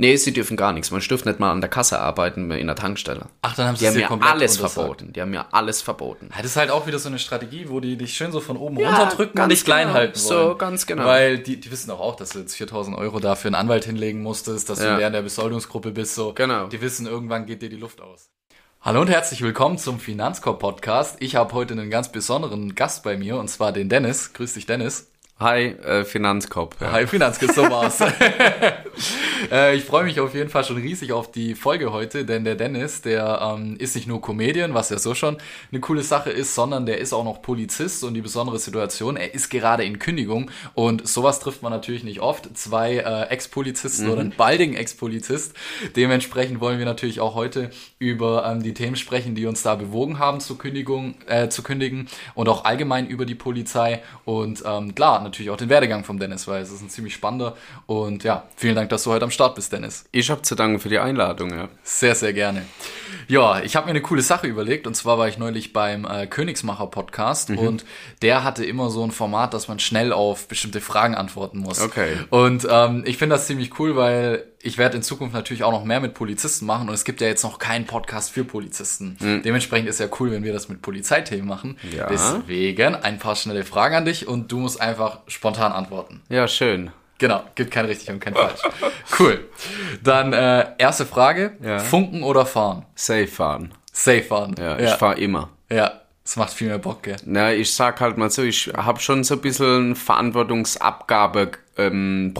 Nee, sie dürfen gar nichts. Man dürfte nicht mal an der Kasse arbeiten in der Tankstelle. Ach, dann haben Die sie es haben mir komplett alles verboten. Die haben mir alles verboten. Das ist halt auch wieder so eine Strategie, wo die dich schön so von oben Ja, runterdrücken und dich klein genau. halten So, wollen. ganz genau. Weil die, die wissen doch auch, dass du jetzt 4000 Euro dafür einen Anwalt hinlegen musstest, dass Ja. du in der Besoldungsgruppe bist. So. Genau. Die wissen, irgendwann geht dir die Luft aus. Hallo und herzlich willkommen zum Finanzkorb Podcast. Ich habe heute einen ganz besonderen Gast bei mir und zwar den Dennis. Grüß dich, Dennis. Hi, äh, Finanzkopf. Ja. Hi Finanzkiss, so war's. äh, ich freue mich auf jeden Fall schon riesig auf die Folge heute, denn der Dennis, der ähm, ist nicht nur Comedian, was ja so schon eine coole Sache ist, sondern der ist auch noch Polizist und die besondere Situation, er ist gerade in Kündigung und sowas trifft man natürlich nicht oft. Zwei äh, Ex-Polizisten oder ein baldigen Ex-Polizist. Dementsprechend wollen wir natürlich auch heute über ähm, die Themen sprechen, die uns da bewogen haben zur Kündigung, äh, zu kündigen und auch allgemein über die Polizei und ähm, klar, natürlich auch den Werdegang vom Dennis, weil es ist ein ziemlich spannender und ja, vielen Dank, dass du heute am Start bist, Dennis. Ich habe zu danken für die Einladung, ja. Sehr, sehr gerne. Ja, ich habe mir eine coole Sache überlegt und zwar war ich neulich beim äh, Königsmacher Podcast und der hatte immer so ein Format, dass man schnell auf bestimmte Fragen antworten muss. Okay. Und ähm, ich finde das ziemlich cool, weil ich werde in Zukunft natürlich auch noch mehr mit Polizisten machen und es gibt ja jetzt noch keinen Podcast für Polizisten. Dementsprechend ist ja cool, wenn wir das mit Polizeithemen machen. Ja. Deswegen ein paar schnelle Fragen an dich und du musst einfach spontan antworten. Ja, schön. Genau, gibt kein richtig und kein falsch. Cool. Dann äh, erste Frage: Ja. Funken oder fahren? Safe fahren. Safe fahren. Ja, ich ja. fahr immer. ja, es macht viel mehr Bock, gell? Na, ich sag halt mal so, ich habe schon so ein bisschen ein Verantwortungsabgabe ähm.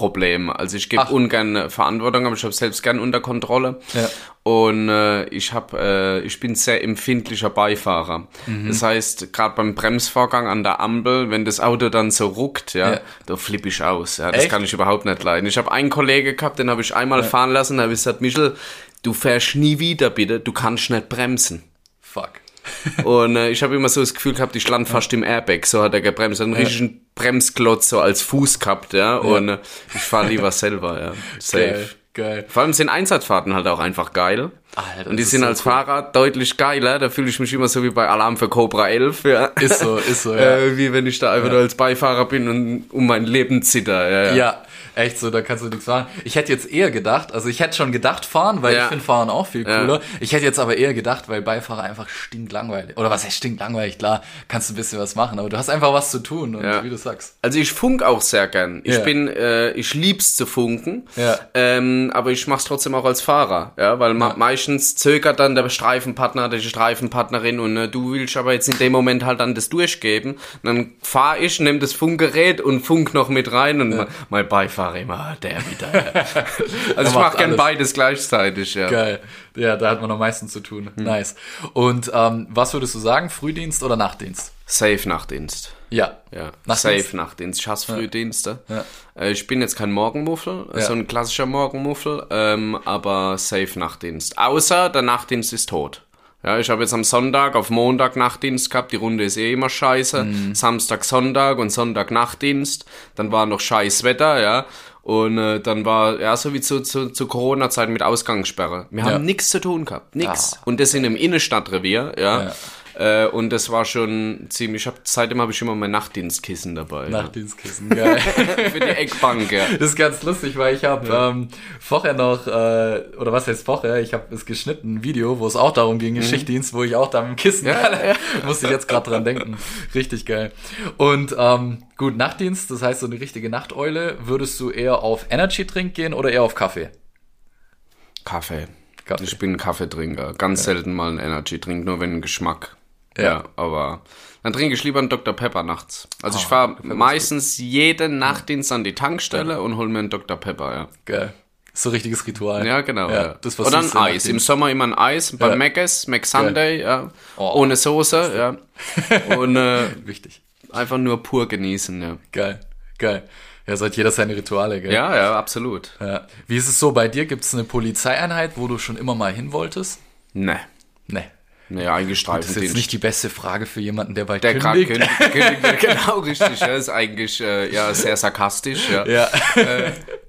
Also ich gebe ungern Verantwortung, aber ich habe selbst gern unter Kontrolle. Ja. Und äh, ich habe, äh, ich bin sehr empfindlicher Beifahrer. Mhm. Das heißt, gerade beim Bremsvorgang an der Ampel, wenn das Auto dann so ruckt, ja, Ja. da flippe ich aus. Ja, das Echt? kann ich überhaupt nicht leiden. Ich habe einen Kollege gehabt, den habe ich einmal fahren lassen, da habe ich gesagt, Michel, du fährst nie wieder bitte, du kannst nicht bremsen. Fuck. Und äh, ich habe immer so das Gefühl gehabt, ich land fast im Airbag, so hat er gebremst. Einen richtigen Bremsklotz so als Fuß gehabt, ja. Und äh, ich fahre lieber selber, ja. Safe. Geil, geil. Vor allem sind Einsatzfahrten halt auch einfach geil. Alter, und die sind so als cool. Fahrer deutlich geiler. Da fühle ich mich immer so wie bei Alarm für Cobra 11, ja. Ist so, ist so, ja. Äh, wie wenn ich da einfach nur als Beifahrer bin und um mein Leben zitter, ja. ja. Ja, echt so, da kannst du nichts fahren. Ich hätte jetzt eher gedacht, also ich hätte schon gedacht fahren, weil Ja. ich finde Fahren auch viel Ja. cooler. Ich hätte jetzt aber eher gedacht, weil Beifahrer einfach stinklangweilig. Oder was heißt stinklangweilig? Klar, kannst du ein bisschen was machen, aber du hast einfach was zu tun und Ja. wie du sagst. Also ich funk auch sehr gern. Ich Ja. bin, äh, ich lieb's zu funken. Ja. Ähm, aber ich mach's trotzdem auch als Fahrer, ja, weil meistens zögert dann der Streifenpartner, die Streifenpartnerin und äh, du willst aber jetzt in dem Moment halt dann das durchgeben. Und dann fahr ich, nimm das Funkgerät und funk noch mit rein und mein- mein Beifahrer immer, der wieder. also ich macht mach gern beides gleichzeitig, ja. Geil. Ja, da hat man am meisten zu tun. Hm. Nice. Und ähm, was würdest du sagen, Frühdienst oder Nachtdienst? Safe Nachtdienst. Ja. Ja, Nachtdienst? safe Nachtdienst. Ich hasse Frühdienste. Ja. Äh, ich bin jetzt kein Morgenmuffel, Ja. so ein klassischer Morgenmuffel, ähm, aber safe Nachtdienst. Außer der Nachtdienst ist tot. Ja, ich habe jetzt am Sonntag auf Montag Nachtdienst gehabt, die Runde ist eh immer scheiße. Mhm. Samstag Sonntag und Sonntag Nachtdienst. Dann war noch scheiß Wetter, ja. Und äh, dann war, ja, so wie zu, zu, zu Corona-Zeiten mit Ausgangssperre. Wir haben Ja. nichts zu tun gehabt, nix. Ah. Und das in einem Innenstadtrevier, ja. Ja. Äh, und das war schon ziemlich, ich hab, seitdem habe ich immer mein Nachtdienstkissen dabei. ja. Nachtdienstkissen, geil. Für die Eckbank, ja. Das ist ganz lustig, weil ich habe ähm, vorher noch, äh, oder was heißt vorher, ich habe es geschnitten, ein Video, wo es auch darum ging, Schichtdienst, wo ich auch da mit dem Kissen, Mhm. Ja, ja. musste ich jetzt gerade dran denken. Richtig geil. Und ähm, gut, Nachtdienst, das heißt so eine richtige Nachteule, würdest du eher auf Energy Drink gehen oder eher auf Kaffee? Kaffee. Kaffee. Ich bin ein Kaffeetrinker. Ganz selten mal einen Energy-Trink, nur wenn ein Geschmack. Ja. Ja. aber dann trinke ich lieber einen Dr. Pepper nachts. Also ich Ah, fahre meistens jeden Nachtdienst an die Tankstelle und hol mir einen Dr. Pepper, ja. Geil. So richtiges Ritual. Ja, genau. Ja, Das, ein süß ist Eis. Im. Sommer immer ein Eis. Bei Ja. Mc's, McSunday, ja. Oh. Ohne Soße, ja. Und äh, Wichtig. einfach nur pur genießen, ja. Geil. Geil. Ja, hat jeder seine Rituale, gell? Ja, ja, absolut. ja. Wie ist es so bei dir? Gibt es eine Polizeieinheit, wo du schon immer mal hin wolltest? Ne. Nee. Nee, eigentlich Das ist jetzt nicht die beste Frage für jemanden, der bald Der kündigt. kündigt. kündigt, genau, richtig. Ja, ist eigentlich äh, ja sehr sarkastisch. Ja. Ja.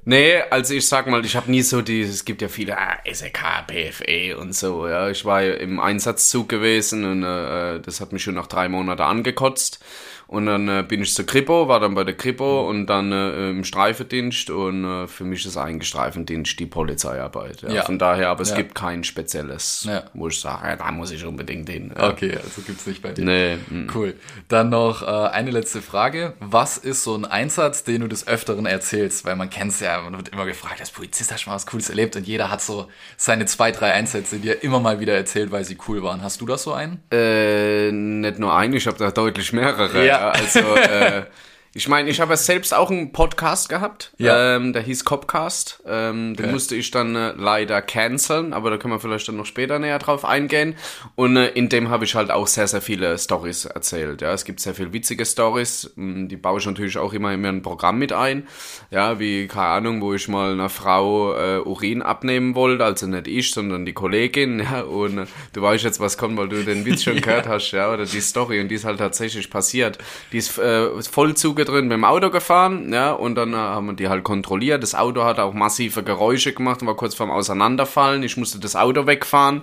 Nee, also ich sag mal, ich habe nie so die, es gibt ja viele ah, SEK, PFE und so. Ja, ich war ja im Einsatzzug gewesen und äh, das hat mich schon nach drei Monaten angekotzt. Und dann äh, bin ich zur Kripo, war dann bei der Kripo und dann äh, im Streifendienst und äh, für mich ist eigentlich Streifendienst die Polizeiarbeit. Ja. Ja. Von daher, aber es Ja. gibt kein spezielles, wo ich sage, ja, da muss ich unbedingt hin. Okay, also gibt's nicht bei dir. Nee, mm. Cool. Dann noch äh, eine letzte Frage. Was ist so ein Einsatz, den du des Öfteren erzählst? Weil man kennt's ja, man wird immer gefragt, als Polizist hast du schon mal was Cooles erlebt und jeder hat so seine zwei, drei Einsätze, die er immer mal wieder erzählt, weil sie cool waren. Hast du das so einen? Äh, nicht nur einen, ich habe da deutlich mehrere. Ja. Ja. Also, äh, ich meine, ich habe ja selbst auch einen Podcast gehabt, Ja. ähm, der hieß Copcast. Ähm, den Okay. musste ich dann äh, leider canceln, aber da können wir vielleicht dann noch später näher drauf eingehen. Und äh, in dem habe ich halt auch sehr, sehr viele Stories erzählt. Ja, es gibt sehr viele witzige Stories, die baue ich natürlich auch immer in mein Programm mit ein. Ja, wie keine Ahnung, wo ich mal einer Frau äh, Urin abnehmen wollte, also nicht ich, sondern die Kollegin. Ja, und äh, du weißt jetzt, was kommt, weil du den Witz schon gehört hast, ja, oder die Story und die ist halt tatsächlich passiert. Die ist äh, voll Zuge drin mit dem Auto gefahren, ja, und dann äh, haben wir die halt kontrolliert. Das Auto hat auch massive Geräusche gemacht und war kurz vorm Auseinanderfallen. Ich musste das Auto wegfahren,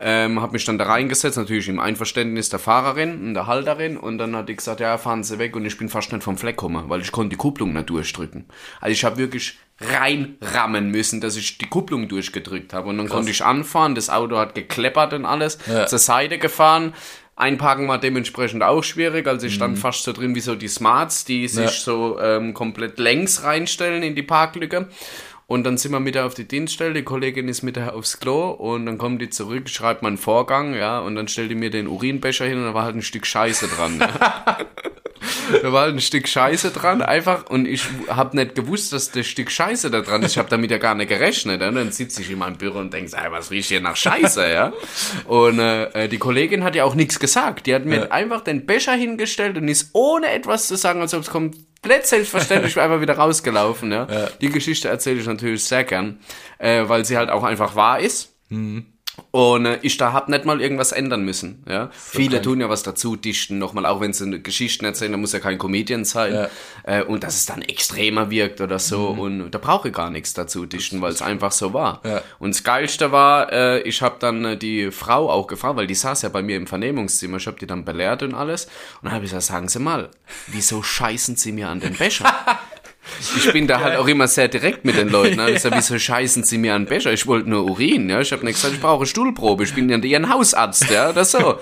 ähm, habe mich dann da reingesetzt, natürlich im Einverständnis der Fahrerin und der Halterin und dann hat die gesagt, ja, fahren Sie weg und ich bin fast nicht vom Fleck gekommen, weil ich konnte die Kupplung nicht durchdrücken. Also ich habe wirklich reinrammen müssen, dass ich die Kupplung durchgedrückt habe und dann konnte ich anfahren, das Auto hat gekleppert und alles, Ja. zur Seite gefahren. Einparken war dementsprechend auch schwierig, also ich stand fast so drin wie so die Smarts, die sich Ja. so ähm, komplett längs reinstellen in die Parklücke. Und dann sind wir mit der auf die Dienststelle, die Kollegin ist mit aufs Klo und dann kommt die zurück, schreibt meinen Vorgang, ja, und dann stellt die mir den Urinbecher hin und da war halt ein Stück Scheiße dran. Ja. da war halt ein Stück Scheiße dran, einfach, und ich hab nicht gewusst, dass das Stück Scheiße da dran ist. Ich habe damit ja gar nicht gerechnet. Ja. Und dann sitze ich in meinem Büro und denke, ey, was riecht hier nach Scheiße, ja? Und äh, die Kollegin hat ja auch nichts gesagt. Die hat mir Ja. einfach den Becher hingestellt und ist ohne etwas zu sagen, als ob es komplett selbstverständlich einfach wieder rausgelaufen, ja. Die Geschichte erzähle ich natürlich sehr gern, äh, weil sie halt auch einfach wahr ist. Und äh, ich da hab nicht mal irgendwas ändern müssen. Ja? Viele tun ja was dazu, dichten nochmal, auch wenn sie eine Geschichten erzählen, da muss ja kein Comedian sein. Ja. Äh, und dass es dann extremer wirkt oder so. Und da brauche ich gar nichts dazu dichten, weil es einfach so war. Ja. Und das Geilste war, äh, ich habe dann äh, die Frau auch gefragt, weil die saß ja bei mir im Vernehmungszimmer, ich habe die dann belehrt und alles. Und dann habe ich gesagt, sagen Sie mal, wieso scheißen Sie mir an den Becher? Ich bin da halt auch immer sehr direkt mit den Leuten. Ne? Ich sag, wieso scheißen sie mir an Becher? Ich wollte nur Urin. Ja? Ich habe nicht gesagt, ich brauche Stuhlprobe. Ich bin ja ihren Hausarzt, ja, oder so.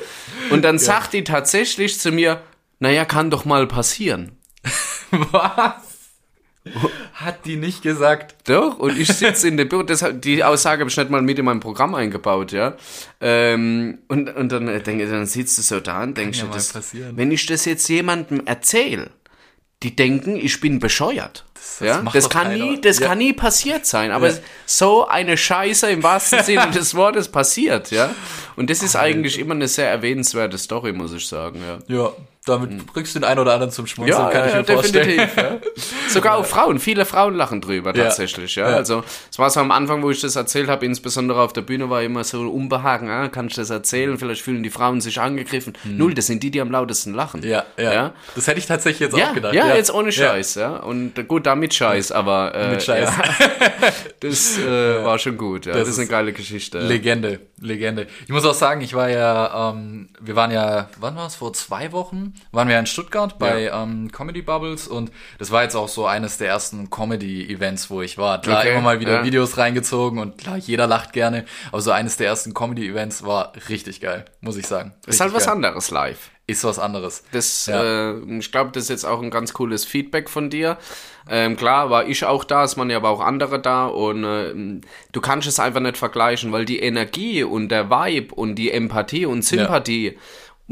Und dann sagt die tatsächlich zu mir, naja, kann doch mal passieren. Was? Hat die nicht gesagt? Doch, und ich sitze in dem Büro, das, die Aussage habe ich nicht mal mit in mein Programm eingebaut, ja. Ähm, und, und dann äh, denke ich, dann sitzt du so da und denkst ja das, wenn ich das jetzt jemandem erzähle, die denken, ich bin bescheuert. das ja, das kann keiner. nie, das Ja. kann nie passiert sein. Aber Ja. so eine Scheiße im wahrsten Sinne des Wortes passiert, ja. Und das ist eigentlich immer eine sehr erwähnenswerte Story, muss ich sagen, ja. Ja, damit bringst du den einen oder anderen zum Schmunzeln, Ja, kann ich mir vorstellen. definitiv. Ja. Sogar auch Frauen, viele Frauen lachen drüber tatsächlich. Ja. Also es war so am Anfang, wo ich das erzählt habe, insbesondere auf der Bühne war immer so ein Unbehagen, ah, kann ich das erzählen? Vielleicht fühlen die Frauen sich angegriffen. Null, das sind die, die am lautesten lachen. Hm. Ja, ja. Das hätte ich tatsächlich jetzt auch gedacht. ja, jetzt ohne Scheiß, ja. Und gut, da mit Scheiß, aber äh, Mit Scheiß. Das äh, war schon gut. Das, Das ist eine geile Geschichte. Legende, Legende. Ich muss auch sagen, ich war ja, ähm, wir waren ja, wann war es, vor zwei Wochen, waren wir ja in Stuttgart bei ähm, Comedy Bubbles und das war jetzt auch so eines der ersten Comedy-Events, wo ich war. Klar, Okay, immer mal wieder ja. Videos reingezogen und klar, jeder lacht gerne, aber so eines der ersten Comedy-Events war richtig geil, muss ich sagen. ist halt Richtig was geil. anderes live. Ist was anderes. Das, Ja. äh, ich glaube, das ist jetzt auch ein ganz cooles Feedback von dir. Ähm, klar, war ich auch da, es waren ja aber auch andere da und äh, du kannst es einfach nicht vergleichen, weil die Energie und der Vibe und die Empathie und Sympathie,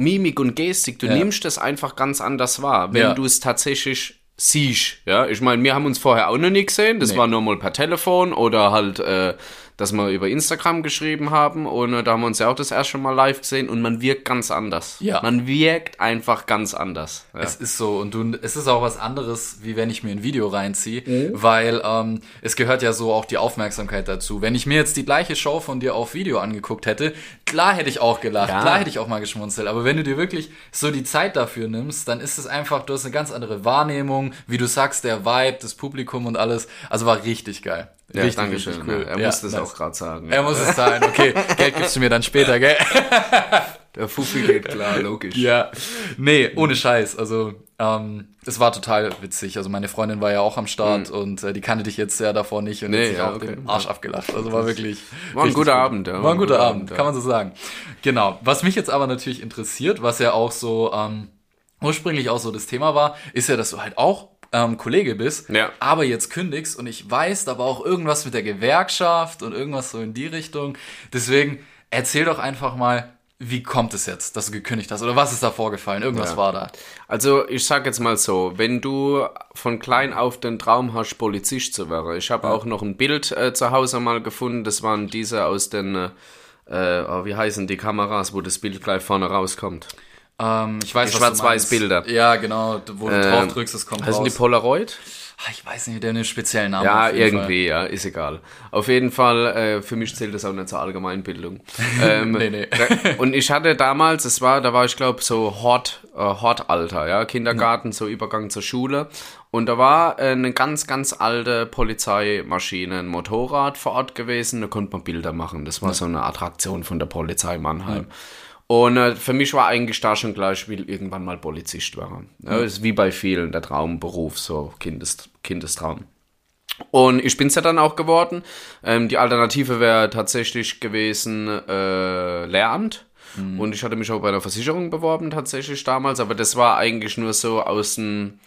Mimik und Gestik, du Ja. nimmst das einfach ganz anders wahr, wenn Ja. du es tatsächlich siehst. Ja, ich meine, wir haben uns vorher auch noch nie gesehen, das Nee. war nur mal per Telefon oder halt, äh, dass wir über Instagram geschrieben haben und äh, da haben wir uns ja auch das erste Mal live gesehen und man wirkt ganz anders. Ja. Man wirkt einfach ganz anders. Ja. Es ist so und du, es ist auch was anderes, wie wenn ich mir ein Video reinziehe, Mhm. weil ähm, es gehört ja so auch die Aufmerksamkeit dazu. Wenn ich mir jetzt die gleiche Show von dir auf Video angeguckt hätte, klar hätte ich auch gelacht, Ja. klar hätte ich auch mal geschmunzelt, aber wenn du dir wirklich so die Zeit dafür nimmst, dann ist es einfach, du hast eine ganz andere Wahrnehmung, wie du sagst, der Vibe, das Publikum und alles, also war richtig geil. Ja, richtig, danke schön. cool. Ja, er Ja, musste es auch gerade sagen. Er muss es sein, okay, Geld gibst du mir dann später, gell? der Fuffi geht klar, logisch. Ja, nee, ohne Scheiß. Also, ähm, es war total witzig. Also, meine Freundin war ja auch am Start mhm. und äh, die kannte dich jetzt ja davor nicht und nee, hat sich ja, auch okay. den Arsch abgelacht. Also, war wirklich. War ein guter gut. Abend, ja. War ein guter Abend, Abend kann man so sagen. Genau. Was mich jetzt aber natürlich interessiert, was ja auch so, ähm, ursprünglich auch so das Thema war, ist ja, dass du halt auch ähm, Kollege bist, ja. aber jetzt kündigst und ich weiß, da war auch irgendwas mit der Gewerkschaft und irgendwas so in die Richtung. Deswegen erzähl doch einfach mal, wie kommt es jetzt, dass du gekündigt hast? Oder was ist da vorgefallen? Irgendwas ja. war da. Also ich sag jetzt mal so, wenn du von klein auf den Traum hast, Polizist zu werden. Ich habe ja. auch noch ein Bild äh, zu Hause mal gefunden. Das waren diese aus den, äh, oh, wie heißen die Kameras, wo das Bild gleich vorne rauskommt. Ähm, ich weiß, schwarz-weiß Bilder. Ja, genau, wo du ähm, drauf drückst, es kommt heißen raus. die Polaroid? Ah, ich weiß nicht, der einen speziellen Namen. Ja, irgendwie, Fall. ja, ist egal. Auf jeden Fall, äh, für mich zählt das auch nicht zur Allgemeinbildung. ähm, nee, nee. und ich hatte damals, es war, da war ich glaube so Hort, äh, Hortalter, ja, Kindergarten, ja. so Übergang zur Schule. Und da war äh, eine ganz, ganz alte Polizeimaschine, ein Motorrad vor Ort gewesen, da konnte man Bilder machen. Das war ja. so eine Attraktion von der Polizei Mannheim. Ja. Und äh, für mich war eigentlich da schon klar, ich will irgendwann mal Polizist werden. Ja, mhm. ist wie bei vielen der Traumberuf, so Kindes, Kindestraum. Und ich bin's ja dann auch geworden. Ähm, die Alternative wäre tatsächlich gewesen äh, Lehramt. Mhm. Und ich hatte mich auch bei der Versicherung beworben tatsächlich damals, aber das war eigentlich nur so aus dem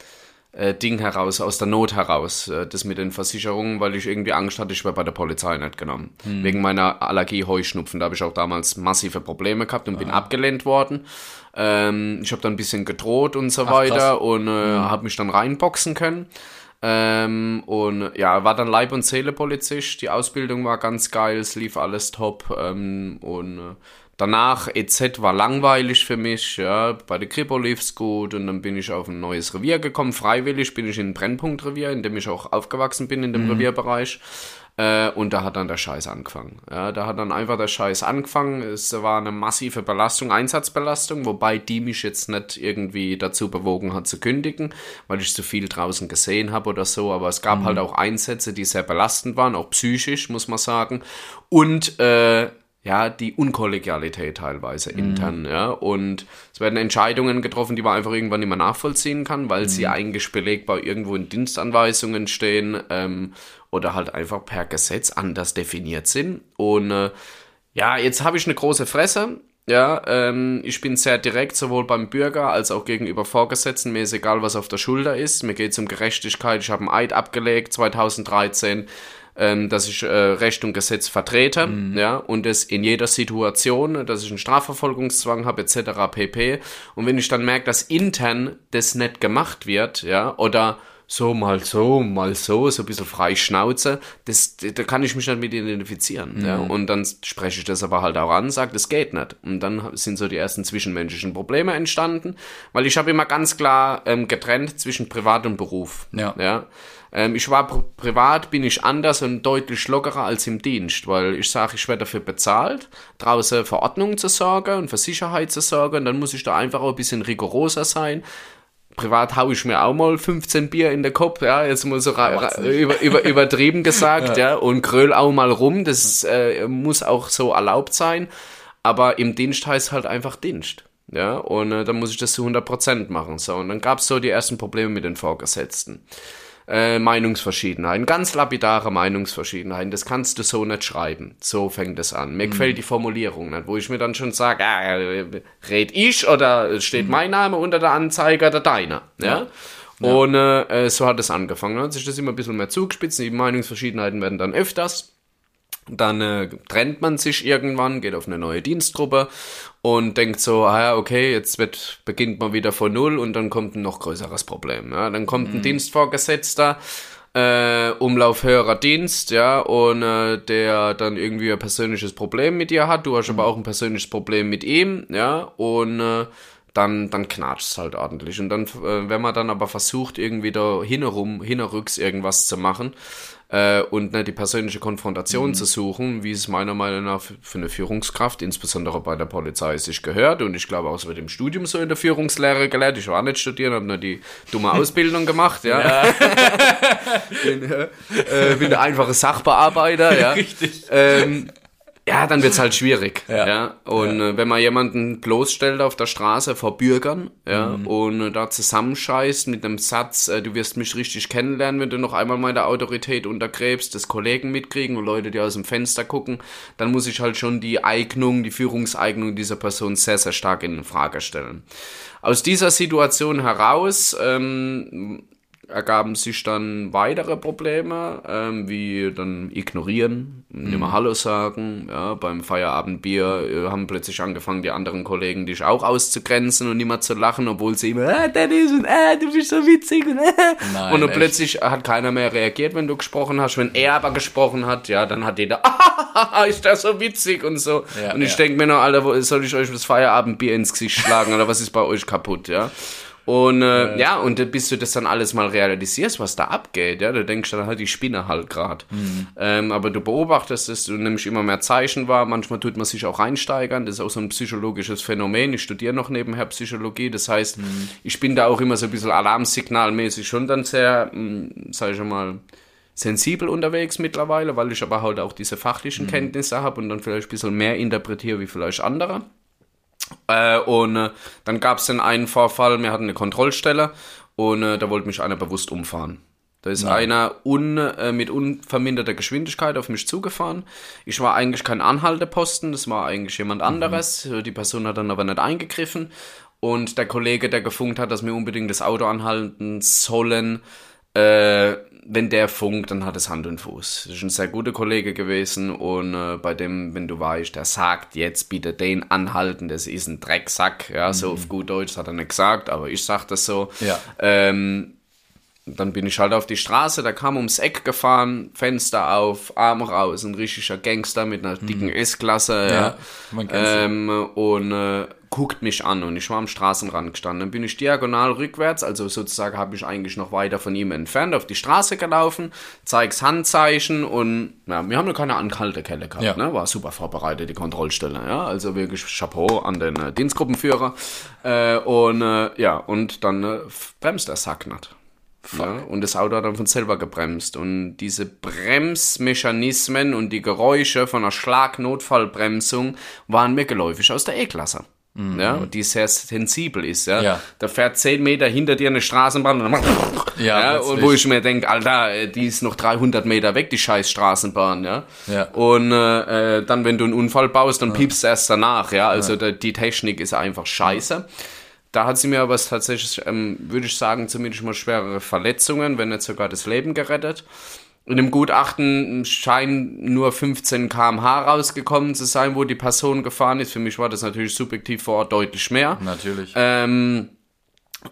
äh, Ding heraus, aus der Not heraus, äh, das mit den Versicherungen, weil ich irgendwie Angst hatte, ich wäre bei der Polizei nicht genommen. Hm. Wegen meiner Allergie Heuschnupfen. Da habe ich auch damals massive Probleme gehabt und ah. bin abgelehnt worden. Ähm, ich habe dann ein bisschen gedroht und so Ach, weiter krass. und äh, hm. habe mich dann reinboxen können. Ähm, und ja, war dann Leib- und Seele-Polizist. Die Ausbildung war ganz geil, es lief alles top. Ähm, und äh, Danach EZ war langweilig für mich, ja, bei der Kripo lief's gut und dann bin ich auf ein neues Revier gekommen. Freiwillig bin ich in ein Brennpunktrevier, in dem ich auch aufgewachsen bin in dem mhm. Revierbereich. Äh, und da hat dann der Scheiß angefangen. Ja, da hat dann einfach der Scheiß angefangen. Es war eine massive Belastung, Einsatzbelastung, wobei die mich jetzt nicht irgendwie dazu bewogen hat zu kündigen, weil ich zu viel draußen gesehen habe oder so. Aber es gab mhm. halt auch Einsätze, die sehr belastend waren, auch psychisch, muss man sagen. Und äh, ja, die Unkollegialität teilweise mhm. intern, ja. Und es werden Entscheidungen getroffen, die man einfach irgendwann nicht mehr nachvollziehen kann, weil mhm. sie eigentlich belegbar irgendwo in Dienstanweisungen stehen ähm, oder halt einfach per Gesetz anders definiert sind. Und äh, ja, jetzt habe ich eine große Fresse. Ja, ähm, ich bin sehr direkt, sowohl beim Bürger als auch gegenüber Vorgesetzten. Mir ist egal, was auf der Schulter ist. Mir geht es um Gerechtigkeit. Ich habe einen Eid abgelegt 2013 ähm, dass ich äh, Recht und Gesetz vertrete, mhm. ja, und es in jeder Situation, dass ich einen Strafverfolgungszwang habe, etc. pp. Und wenn ich dann merke, dass intern das nicht gemacht wird, ja, oder so mal so, mal so, so ein bisschen frei Schnauze, das, da kann ich mich nicht mit identifizieren. Mhm. Ja? Und dann spreche ich das aber halt auch an, sage, das geht nicht. Und dann sind so die ersten zwischenmenschlichen Probleme entstanden, weil ich habe immer ganz klar ähm, getrennt zwischen Privat und Beruf. Ja. ja? Ähm, ich war pr privat, bin ich anders und deutlich lockerer als im Dienst, weil ich sage, ich werde dafür bezahlt, draußen für Ordnung zu sorgen und für Sicherheit zu sorgen. Und dann muss ich da einfach auch ein bisschen rigoroser sein. Privat haue ich mir auch mal 15 Bier in den Kopf, ja, jetzt mal so über, über, übertrieben gesagt, ja. ja. und gröl auch mal rum, das äh, muss auch so erlaubt sein, aber im Dienst heißt halt einfach Dienst. Ja, und äh, dann muss ich das zu 100% machen. So, und dann gab es so die ersten Probleme mit den Vorgesetzten äh, Meinungsverschiedenheiten, ganz lapidare Meinungsverschiedenheiten. Das kannst du so nicht schreiben. So fängt es an. Mir mhm. gefällt die Formulierung nicht, wo ich mir dann schon sage, ah, red ich oder steht mhm. mein Name unter der Anzeige oder deiner. Ja. ja. Und äh, so hat es angefangen. Dann hat sich das immer ein bisschen mehr zugespitzt. Die Meinungsverschiedenheiten werden dann öfters. Dann äh, trennt man sich irgendwann, geht auf eine neue Dienstgruppe und denkt so, ah ja, okay, jetzt wird, beginnt man wieder von Null und dann kommt ein noch größeres Problem. Ja? Dann kommt ein mhm. Dienstvorgesetzter, äh, Umlauf höherer Dienst, ja, und äh, der dann irgendwie ein persönliches Problem mit dir hat, du hast mhm. aber auch ein persönliches Problem mit ihm, ja, und äh, dann, dann knatscht es halt ordentlich. Und dann, äh, wenn man dann aber versucht, irgendwie da hinherum, hinterrücks irgendwas zu machen, äh, und ne, die persönliche Konfrontation mhm. zu suchen, wie es meiner Meinung nach für eine Führungskraft, insbesondere bei der Polizei, sich gehört. Und ich glaube auch, es wird im Studium so in der Führungslehre gelehrt. Ich war nicht studieren, habe nur die dumme Ausbildung gemacht, ja. ja. bin, äh, bin ein einfacher Sachbearbeiter, ja. Richtig. Ähm, Ja, dann wird's halt schwierig. Ja. ja. Und Äh, wenn man jemanden bloßstellt auf der Straße vor Bürgern, ja, Mhm. und äh, da zusammenscheißt mit einem Satz, äh, du wirst mich richtig kennenlernen, wenn du noch einmal meine Autorität untergräbst, das Kollegen mitkriegen und Leute, die aus dem Fenster gucken, dann muss ich halt schon die Eignung, die Führungseignung dieser Person sehr, sehr stark in Frage stellen. Aus dieser Situation heraus ähm, ergaben sich dann weitere Probleme, ähm, wie dann ignorieren, nicht mehr Hallo sagen, ja, beim Feierabendbier äh, haben plötzlich angefangen, die anderen Kollegen dich auch auszugrenzen und nicht mehr zu lachen, obwohl sie immer, ah, Dennis, und ah, du bist so witzig und, ah. Nein, und dann echt? plötzlich hat keiner mehr reagiert, wenn du gesprochen hast. Wenn er aber gesprochen hat, ja, dann hat jeder, ah, ist das so witzig und so. Ja, und ich ja. denke mir noch, Alter, soll ich euch das Feierabendbier ins Gesicht schlagen oder was ist bei euch kaputt, ja? Und äh, ja, und äh, bis du das dann alles mal realisierst, was da abgeht, ja, du denkst dann halt, die Spinne halt gerade. Ähm, aber du beobachtest es, du nimmst immer mehr Zeichen wahr, manchmal tut man sich auch reinsteigern, das ist auch so ein psychologisches Phänomen. Ich studiere noch nebenher Psychologie, das heißt, ich bin da auch immer so ein bisschen alarmsignalmäßig schon dann sehr, mh, sag ich mal, sensibel unterwegs mittlerweile, weil ich aber halt auch diese fachlichen Kenntnisse habe und dann vielleicht ein bisschen mehr interpretiere wie vielleicht andere. Äh, und äh, dann gab es den einen Vorfall, wir hatten eine Kontrollstelle und äh, da wollte mich einer bewusst umfahren. Da ist einer un, äh, mit unverminderter Geschwindigkeit auf mich zugefahren. Ich war eigentlich kein Anhalteposten, das war eigentlich jemand anderes. Äh, Die Person hat dann aber nicht eingegriffen. Und der Kollege, der gefunkt hat, dass wir unbedingt das Auto anhalten sollen, äh, wenn der funkt, dann hat es Hand und Fuß. Das ist ein sehr guter Kollege gewesen und äh, bei dem, wenn du weißt, der sagt jetzt bitte den anhalten, das ist ein Drecksack, ja, so auf gut Deutsch hat er nicht gesagt, aber ich sag das so. Ja. Ähm, dann bin ich halt auf die Straße, da kam ums Eck gefahren, Fenster auf, Arm raus, ein richtiger Gangster mit einer dicken S-Klasse, ja. Ja. ähm, und äh, guckt mich an und ich war am Straßenrand gestanden. Dann bin ich diagonal rückwärts, also sozusagen habe ich eigentlich noch weiter von ihm entfernt, auf die Straße gelaufen, zeig's Handzeichen und ja, wir haben noch keine Anhaltekelle gehabt, Ja. ne? war super vorbereitet, die Kontrollstelle, ja, also wirklich Chapeau an den äh, Dienstgruppenführer äh, und äh, ja, und dann äh, bremst der Sack nicht. Ja, und das Auto hat dann von selber gebremst. Und diese Bremsmechanismen und die Geräusche von einer Schlagnotfallbremsung waren mir geläufig aus der E-Klasse. Ja, die sehr sensibel ist. Ja. Mhm. Ja. Da fährt 10 Meter hinter dir eine Straßenbahn und, dann Ja, ja, und wo ich mir denke, Alter, äh, die ist noch 300 Meter weg, die scheiß Straßenbahn. Ja. Ja. Und äh, äh, dann, wenn du einen Unfall baust, dann piepst du erst danach. Ja. Also da, die Technik ist einfach scheiße. Da hat sie mir aber tatsächlich, ähm, würde ich sagen, zumindest mal schwerere Verletzungen, wenn nicht sogar das Leben gerettet. In dem Gutachten scheinen nur 15 km/h rausgekommen zu sein, wo die Person gefahren ist. Für mich war das natürlich subjektiv vor Ort deutlich mehr. Natürlich. Ähm,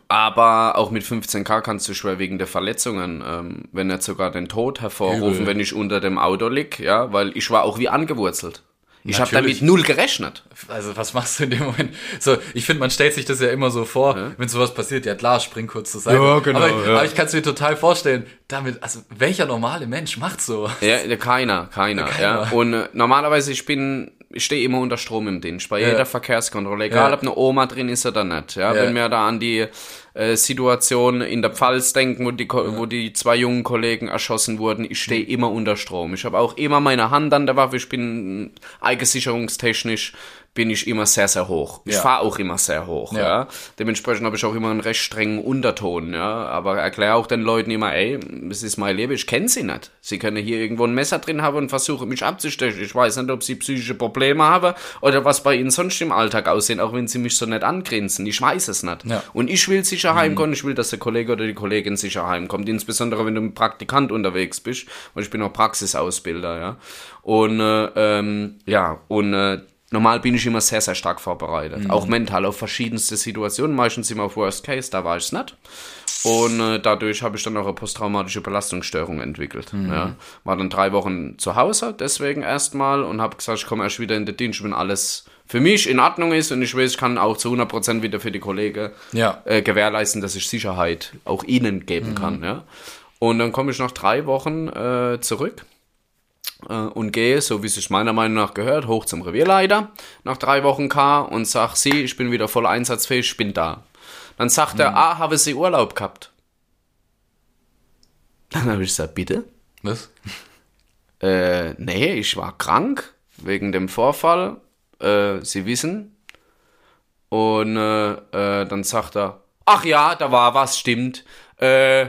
aber auch mit 15k kannst du schwerwiegende Verletzungen, ähm, wenn nicht sogar den Tod hervorrufen, Übel. wenn ich unter dem Auto lieg, ja, weil ich war auch wie angewurzelt. Ich habe damit null gerechnet. Also was machst du in dem Moment? So, ich finde, man stellt sich das ja immer so vor, wenn sowas passiert, ja klar, spring kurz zur Seite. Ja, genau, Aber, ich- ja. aber ich kann es mir total vorstellen, damit, also welcher normale Mensch macht so? Ja, ja, keiner, keiner, ja. Keiner. Und äh, normalerweise, ich bin, ich stehe immer unter Strom im Dienst, bei jeder Verkehrskontrolle, egal Ja. ob eine Oma drin ist oder nicht, ja. Ja. Wenn wir da an die äh, Situation in der Pfalz denken, wo die, wo die zwei jungen Kollegen erschossen wurden, ich stehe immer unter Strom. Ich habe auch immer meine Hand an der Waffe, ich bin eigensicherungstechnisch bin ich immer sehr, sehr hoch. Ich Ja. fahre auch immer sehr hoch, ja. Ja. Dementsprechend habe ich auch immer einen recht strengen Unterton, ja. Aber erkläre auch den Leuten immer, ey, das ist mein Leben, ich kenne sie nicht. Sie können hier irgendwo ein Messer drin haben und versuchen mich abzustechen. Ich weiß nicht, ob sie psychische Probleme haben oder was bei ihnen sonst im Alltag aussehen, auch wenn sie mich so nicht angrinsen. Ich weiß es nicht. Ja. Und ich will sicher heimkommen, ich will, dass der Kollege oder die Kollegin sicher heimkommt. Insbesondere, wenn du mit Praktikant unterwegs bist, weil ich bin auch Praxisausbilder, ja. Und äh, ähm, ja, und äh, normal bin ich immer sehr, sehr stark vorbereitet. Auch mental auf verschiedenste Situationen, meistens immer auf Worst Case, da war ich es nicht. Und äh, dadurch habe ich dann auch eine posttraumatische Belastungsstörung entwickelt. Ja. War dann drei Wochen zu Hause, deswegen erstmal, und habe gesagt, ich komme erst wieder in den Dienst, wenn alles für mich in Ordnung ist und ich weiß, ich kann auch zu 100% wieder für die Kollegen Ja. äh, gewährleisten, dass ich Sicherheit auch ihnen geben kann. Ja. Und dann komme ich nach drei Wochen äh, zurück und gehe, so wie es sich meiner Meinung nach gehört, hoch zum Revierleiter nach drei Wochen K und sag, sie, ich bin wieder voll einsatzfähig, ich bin da. Dann sagt er, ah, habe sie Urlaub gehabt? Dann habe ich gesagt, bitte? Was? Äh, nee, ich war krank. wegen dem Vorfall. Äh, Sie wissen. Und äh, äh, dann sagt er, ach ja, da war was, stimmt. Äh,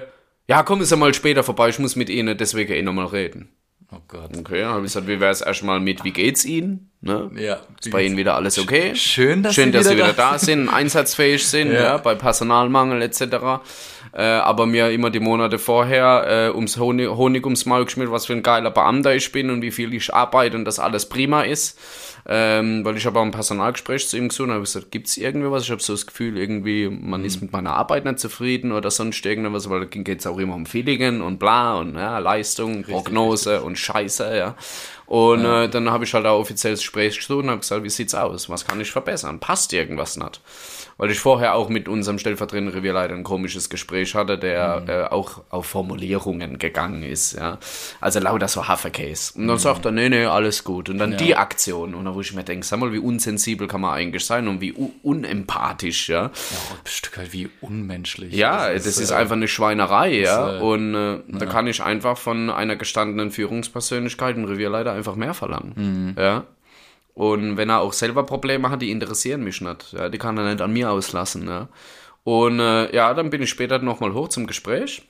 ja, kommen Sie mal später vorbei, ich muss mit Ihnen deswegen eh nochmal reden. Oh Gott. Okay, dann habe ich gesagt, wie wäre es erstmal mit, wie geht's Ihnen? Ne? Ja. Ist bei Ihnen wieder alles okay? Schön, dass Schön, Sie dass Sie wieder wieder da sind, einsatzfähig sind, Ja. ja. bei Personalmangel etc. Äh, aber mir immer die Monate vorher äh, ums Honig, Honig ums Maul geschmiert, was für ein geiler Beamter ich bin und wie viel ich arbeite und dass alles prima ist. Ähm, weil ich habe auch ein Personalgespräch zu ihm gesucht und habe gesagt, gibt's irgendwie was? Ich habe so das Gefühl, irgendwie, man ist mit meiner Arbeit nicht zufrieden oder sonst irgendwas, weil da geht's auch immer um Feelingen und bla und ja, Leistung, Prognose und Scheiße, ja. Und äh, dann habe ich halt auch offizielles Gespräch gesucht und habe gesagt, wie sieht's aus? Was kann ich verbessern? Passt irgendwas nicht? Weil ich vorher auch mit unserem stellvertretenden Revierleiter ein komisches Gespräch hatte, der äh, auch auf Formulierungen gegangen ist, ja. Also lauter so Hafercase. Und dann sagt er, nee, nee, alles gut. Und dann die Aktion. Und dann wo ich mir denke, sag mal, wie unsensibel kann man eigentlich sein und wie unempathisch, ja. Ja, ein Stück weit wie unmenschlich. Ja, das ist, äh, einfach eine Schweinerei, ja. äh, und äh, da kann ich einfach von einer gestandenen Führungspersönlichkeit ein Revierleiter einfach mehr verlangen. Ja. Und wenn er auch selber Probleme hat, die interessieren mich nicht. Ja, die kann er nicht an mir auslassen. Ja. Und äh, ja, dann bin ich später nochmal hoch zum Gespräch.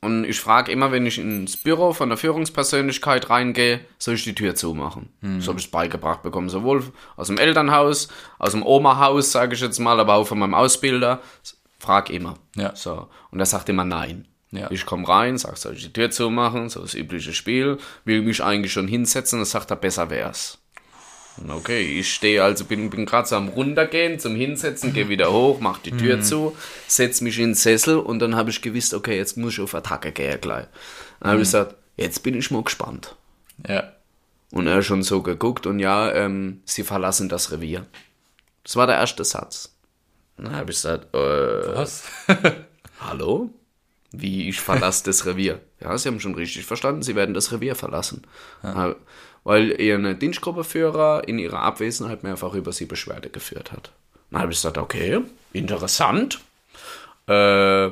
Und ich frage immer, wenn ich ins Büro von der Führungspersönlichkeit reingehe, soll ich die Tür zumachen. So habe ich es beigebracht bekommen. Sowohl aus dem Elternhaus, aus dem Oma-Haus, sage ich jetzt mal, aber auch von meinem Ausbilder. Frag immer. Ja. So. Und er sagt immer nein. Ja. Ich komme rein, sag, soll ich die Tür zumachen? So das übliche Spiel. Will mich eigentlich schon hinsetzen, dann sagt er, besser wär's. Okay, ich stehe also, bin, bin gerade so am runtergehen, zum Hinsetzen, gehe wieder hoch, mach die Tür zu, setz mich in den Sessel und dann habe ich gewusst, okay, jetzt muss ich auf Attacke gehen gleich. Dann habe ich gesagt, jetzt bin ich mal gespannt. Ja. Und er schon so geguckt und ja, ähm, sie verlassen das Revier. Das war der erste Satz. Dann habe ich gesagt, äh, Was? hallo? Wie, ich verlasse das Revier? Ja, Sie haben schon richtig verstanden, Sie werden das Revier verlassen. Ja. Weil Ihr Dienstgruppeführer in Ihrer Abwesenheit mehrfach über Sie Beschwerde geführt hat. Dann habe ich gesagt, okay, interessant. Äh,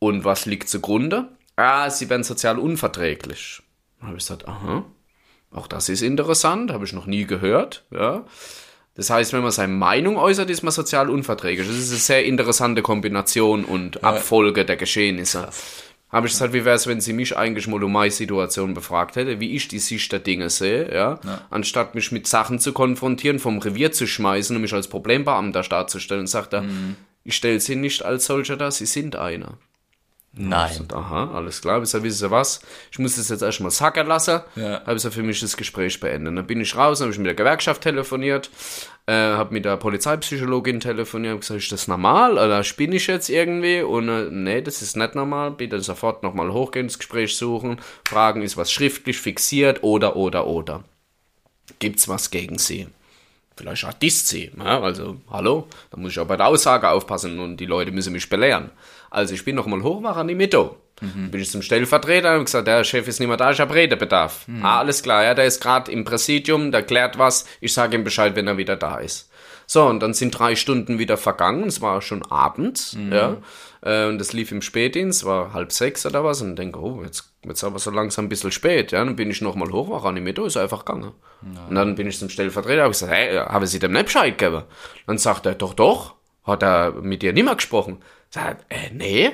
und was liegt zugrunde? Ah, Sie werden sozial unverträglich. Dann habe ich gesagt, aha, auch das ist interessant, habe ich noch nie gehört. Ja. Das heißt, wenn man seine Meinung äußert, ist man sozial unverträglich. Das ist eine sehr interessante Kombination und Abfolge der Geschehnisse. Habe ich gesagt, wie wäre es, wenn sie mich eigentlich mal um meine Situation befragt hätte, wie ich die Sicht der Dinge sehe, ja? Anstatt mich mit Sachen zu konfrontieren, vom Revier zu schmeißen und mich als Problembeamter darzustellen, sagt er, ich stelle sie nicht als solcher dar, sie sind einer. Nein. Und, aha, alles klar. Ich sag, wissen Sie was? Ich muss das jetzt erstmal sacken lassen. Ja. Habe ich so für mich das Gespräch beendet. Dann bin ich raus, habe ich mit der Gewerkschaft telefoniert, äh, habe mit der Polizeipsychologin telefoniert, habe gesagt, ist das normal oder spinne ich jetzt irgendwie? Und äh, nee, das ist nicht normal. Bitte sofort nochmal hochgehen, das Gespräch suchen, fragen, ist was schriftlich fixiert oder, oder, oder. Gibt's was gegen Sie? Vielleicht hat dies sie. Ja, also, hallo, da muss ich auch bei der Aussage aufpassen und die Leute müssen mich belehren. Also, ich bin noch mal hoch, die Mitte. Bin ich zum Stellvertreter und gesagt, der Chef ist nicht mehr da, ich habe Redebedarf. Ah, alles klar, ja, der ist gerade im Präsidium, der klärt was, ich sage ihm Bescheid, wenn er wieder da ist. So, und dann sind drei Stunden wieder vergangen, es war schon abends, ja, äh, und das lief im Spätdienst, war halb sechs oder was, und denke, oh, jetzt wird's aber so langsam ein bisschen spät, ja, dann bin ich nochmal hoch, war an die Mitte, ist einfach gegangen. Und dann bin ich zum Stellvertreter, habe gesagt, hey, haben Sie dem nicht Bescheid gegeben? Dann sagt er, doch, doch, hat er mit dir nicht mehr gesprochen? Sagt, äh, nee.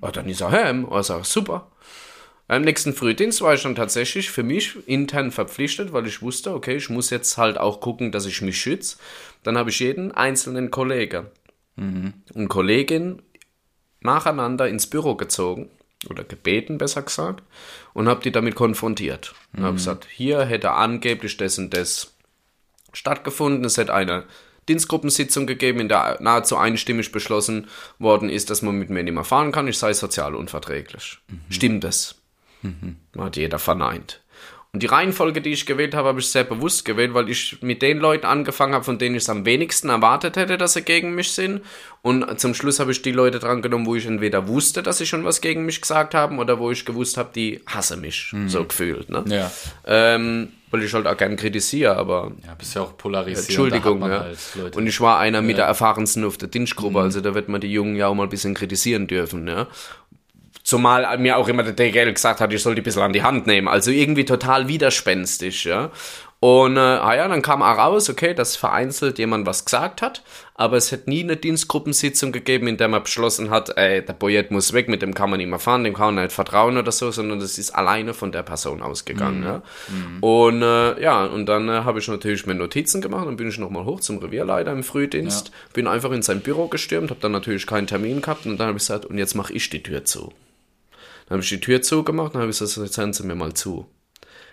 Und dann ist er heim, also super. Am nächsten Frühdienst war ich dann tatsächlich für mich intern verpflichtet, weil ich wusste, okay, ich muss jetzt halt auch gucken, dass ich mich schütze. Dann habe ich jeden einzelnen Kollegen und Kollegin nacheinander ins Büro gezogen oder gebeten, besser gesagt, und habe die damit konfrontiert. Und habe gesagt, hier hätte angeblich das und das stattgefunden. Es hätte eine Dienstgruppensitzung gegeben, in der nahezu einstimmig beschlossen worden ist, dass man mit mir nicht mehr fahren kann. Ich sei sozial unverträglich. Stimmt es? Hat jeder verneint. Und die Reihenfolge, die ich gewählt habe, habe ich sehr bewusst gewählt, weil ich mit den Leuten angefangen habe, von denen ich es am wenigsten erwartet hätte, dass sie gegen mich sind. Und zum Schluss habe ich die Leute dran genommen, wo ich entweder wusste, dass sie schon was gegen mich gesagt haben, oder wo ich gewusst habe, die hassen mich, so gefühlt. Ne? Ja. Ähm, weil ich halt auch gern kritisiere, aber Ja, bist ja auch polarisiert. Entschuldigung, ja. halt Leute. Und ich war einer mit der erfahrensten auf der Dienstgruppe, also da wird man die Jungen ja auch mal ein bisschen kritisieren dürfen, ja. Zumal mir auch immer der DGL gesagt hat, ich soll die ein bisschen an die Hand nehmen. Also irgendwie total widerspenstig, ja. Und äh, ah ja, dann kam auch raus, okay, dass vereinzelt jemand was gesagt hat, aber es hat nie eine Dienstgruppensitzung gegeben, in der man beschlossen hat, ey, der Boyett muss weg, mit dem kann man nicht mehr fahren, dem kann man nicht vertrauen oder so, sondern das ist alleine von der Person ausgegangen. Mhm. Ja. Mhm. Und äh, ja, und dann äh, habe ich natürlich mir Notizen gemacht und bin ich nochmal hoch zum Revierleiter im Frühdienst, ja. bin einfach in sein Büro gestürmt, habe dann natürlich keinen Termin gehabt und dann habe ich gesagt, und jetzt mache ich die Tür zu. Dann habe ich die Tür zugemacht, dann habe gesagt, jetzt hören Sie mir mal zu.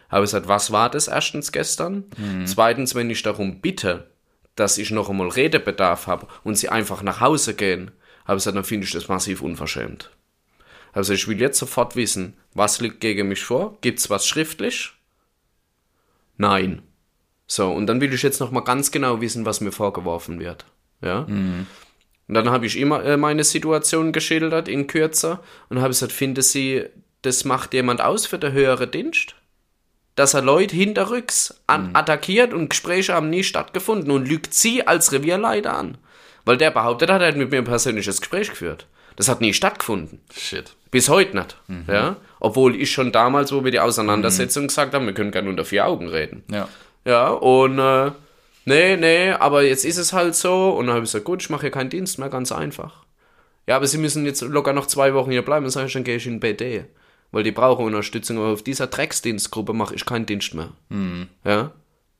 Habe gesagt, was war das erstens gestern? Mhm. Zweitens, wenn ich darum bitte, dass ich noch einmal Redebedarf habe und sie einfach nach Hause gehen, habe ich gesagt, dann finde ich das massiv unverschämt. Also ich will jetzt sofort wissen, was liegt gegen mich vor? Gibt's was schriftlich? Nein. So, und dann will ich jetzt noch mal ganz genau wissen, was mir vorgeworfen wird. Ja? Mhm. Und dann habe ich immer äh, meine Situation geschildert in kürzer und habe gesagt, finde Sie, das macht jemand aus für den höheren Dienst? dass er Leute hinterrücks an, mhm. attackiert und Gespräche haben nie stattgefunden und lügt sie als Revierleiter an. Weil der behauptet hat, er hat mit mir ein persönliches Gespräch geführt. Das hat nie stattgefunden. Shit. Bis heute nicht. Mhm. Ja? Obwohl ich schon damals, wo wir die Auseinandersetzung mhm. gesagt haben, wir können gerne unter vier Augen reden. Ja. Ja, und äh, nee, nee, aber jetzt ist es halt so. Und dann habe ich gesagt, gut, ich mache hier keinen Dienst mehr, ganz einfach. Ja, aber sie müssen jetzt locker noch zwei Wochen hier bleiben, sage ich, dann gehe ich in BD weil die brauchen Unterstützung. Aber auf dieser Drecksdienstgruppe mache ich keinen Dienst mehr. Mhm. Ja?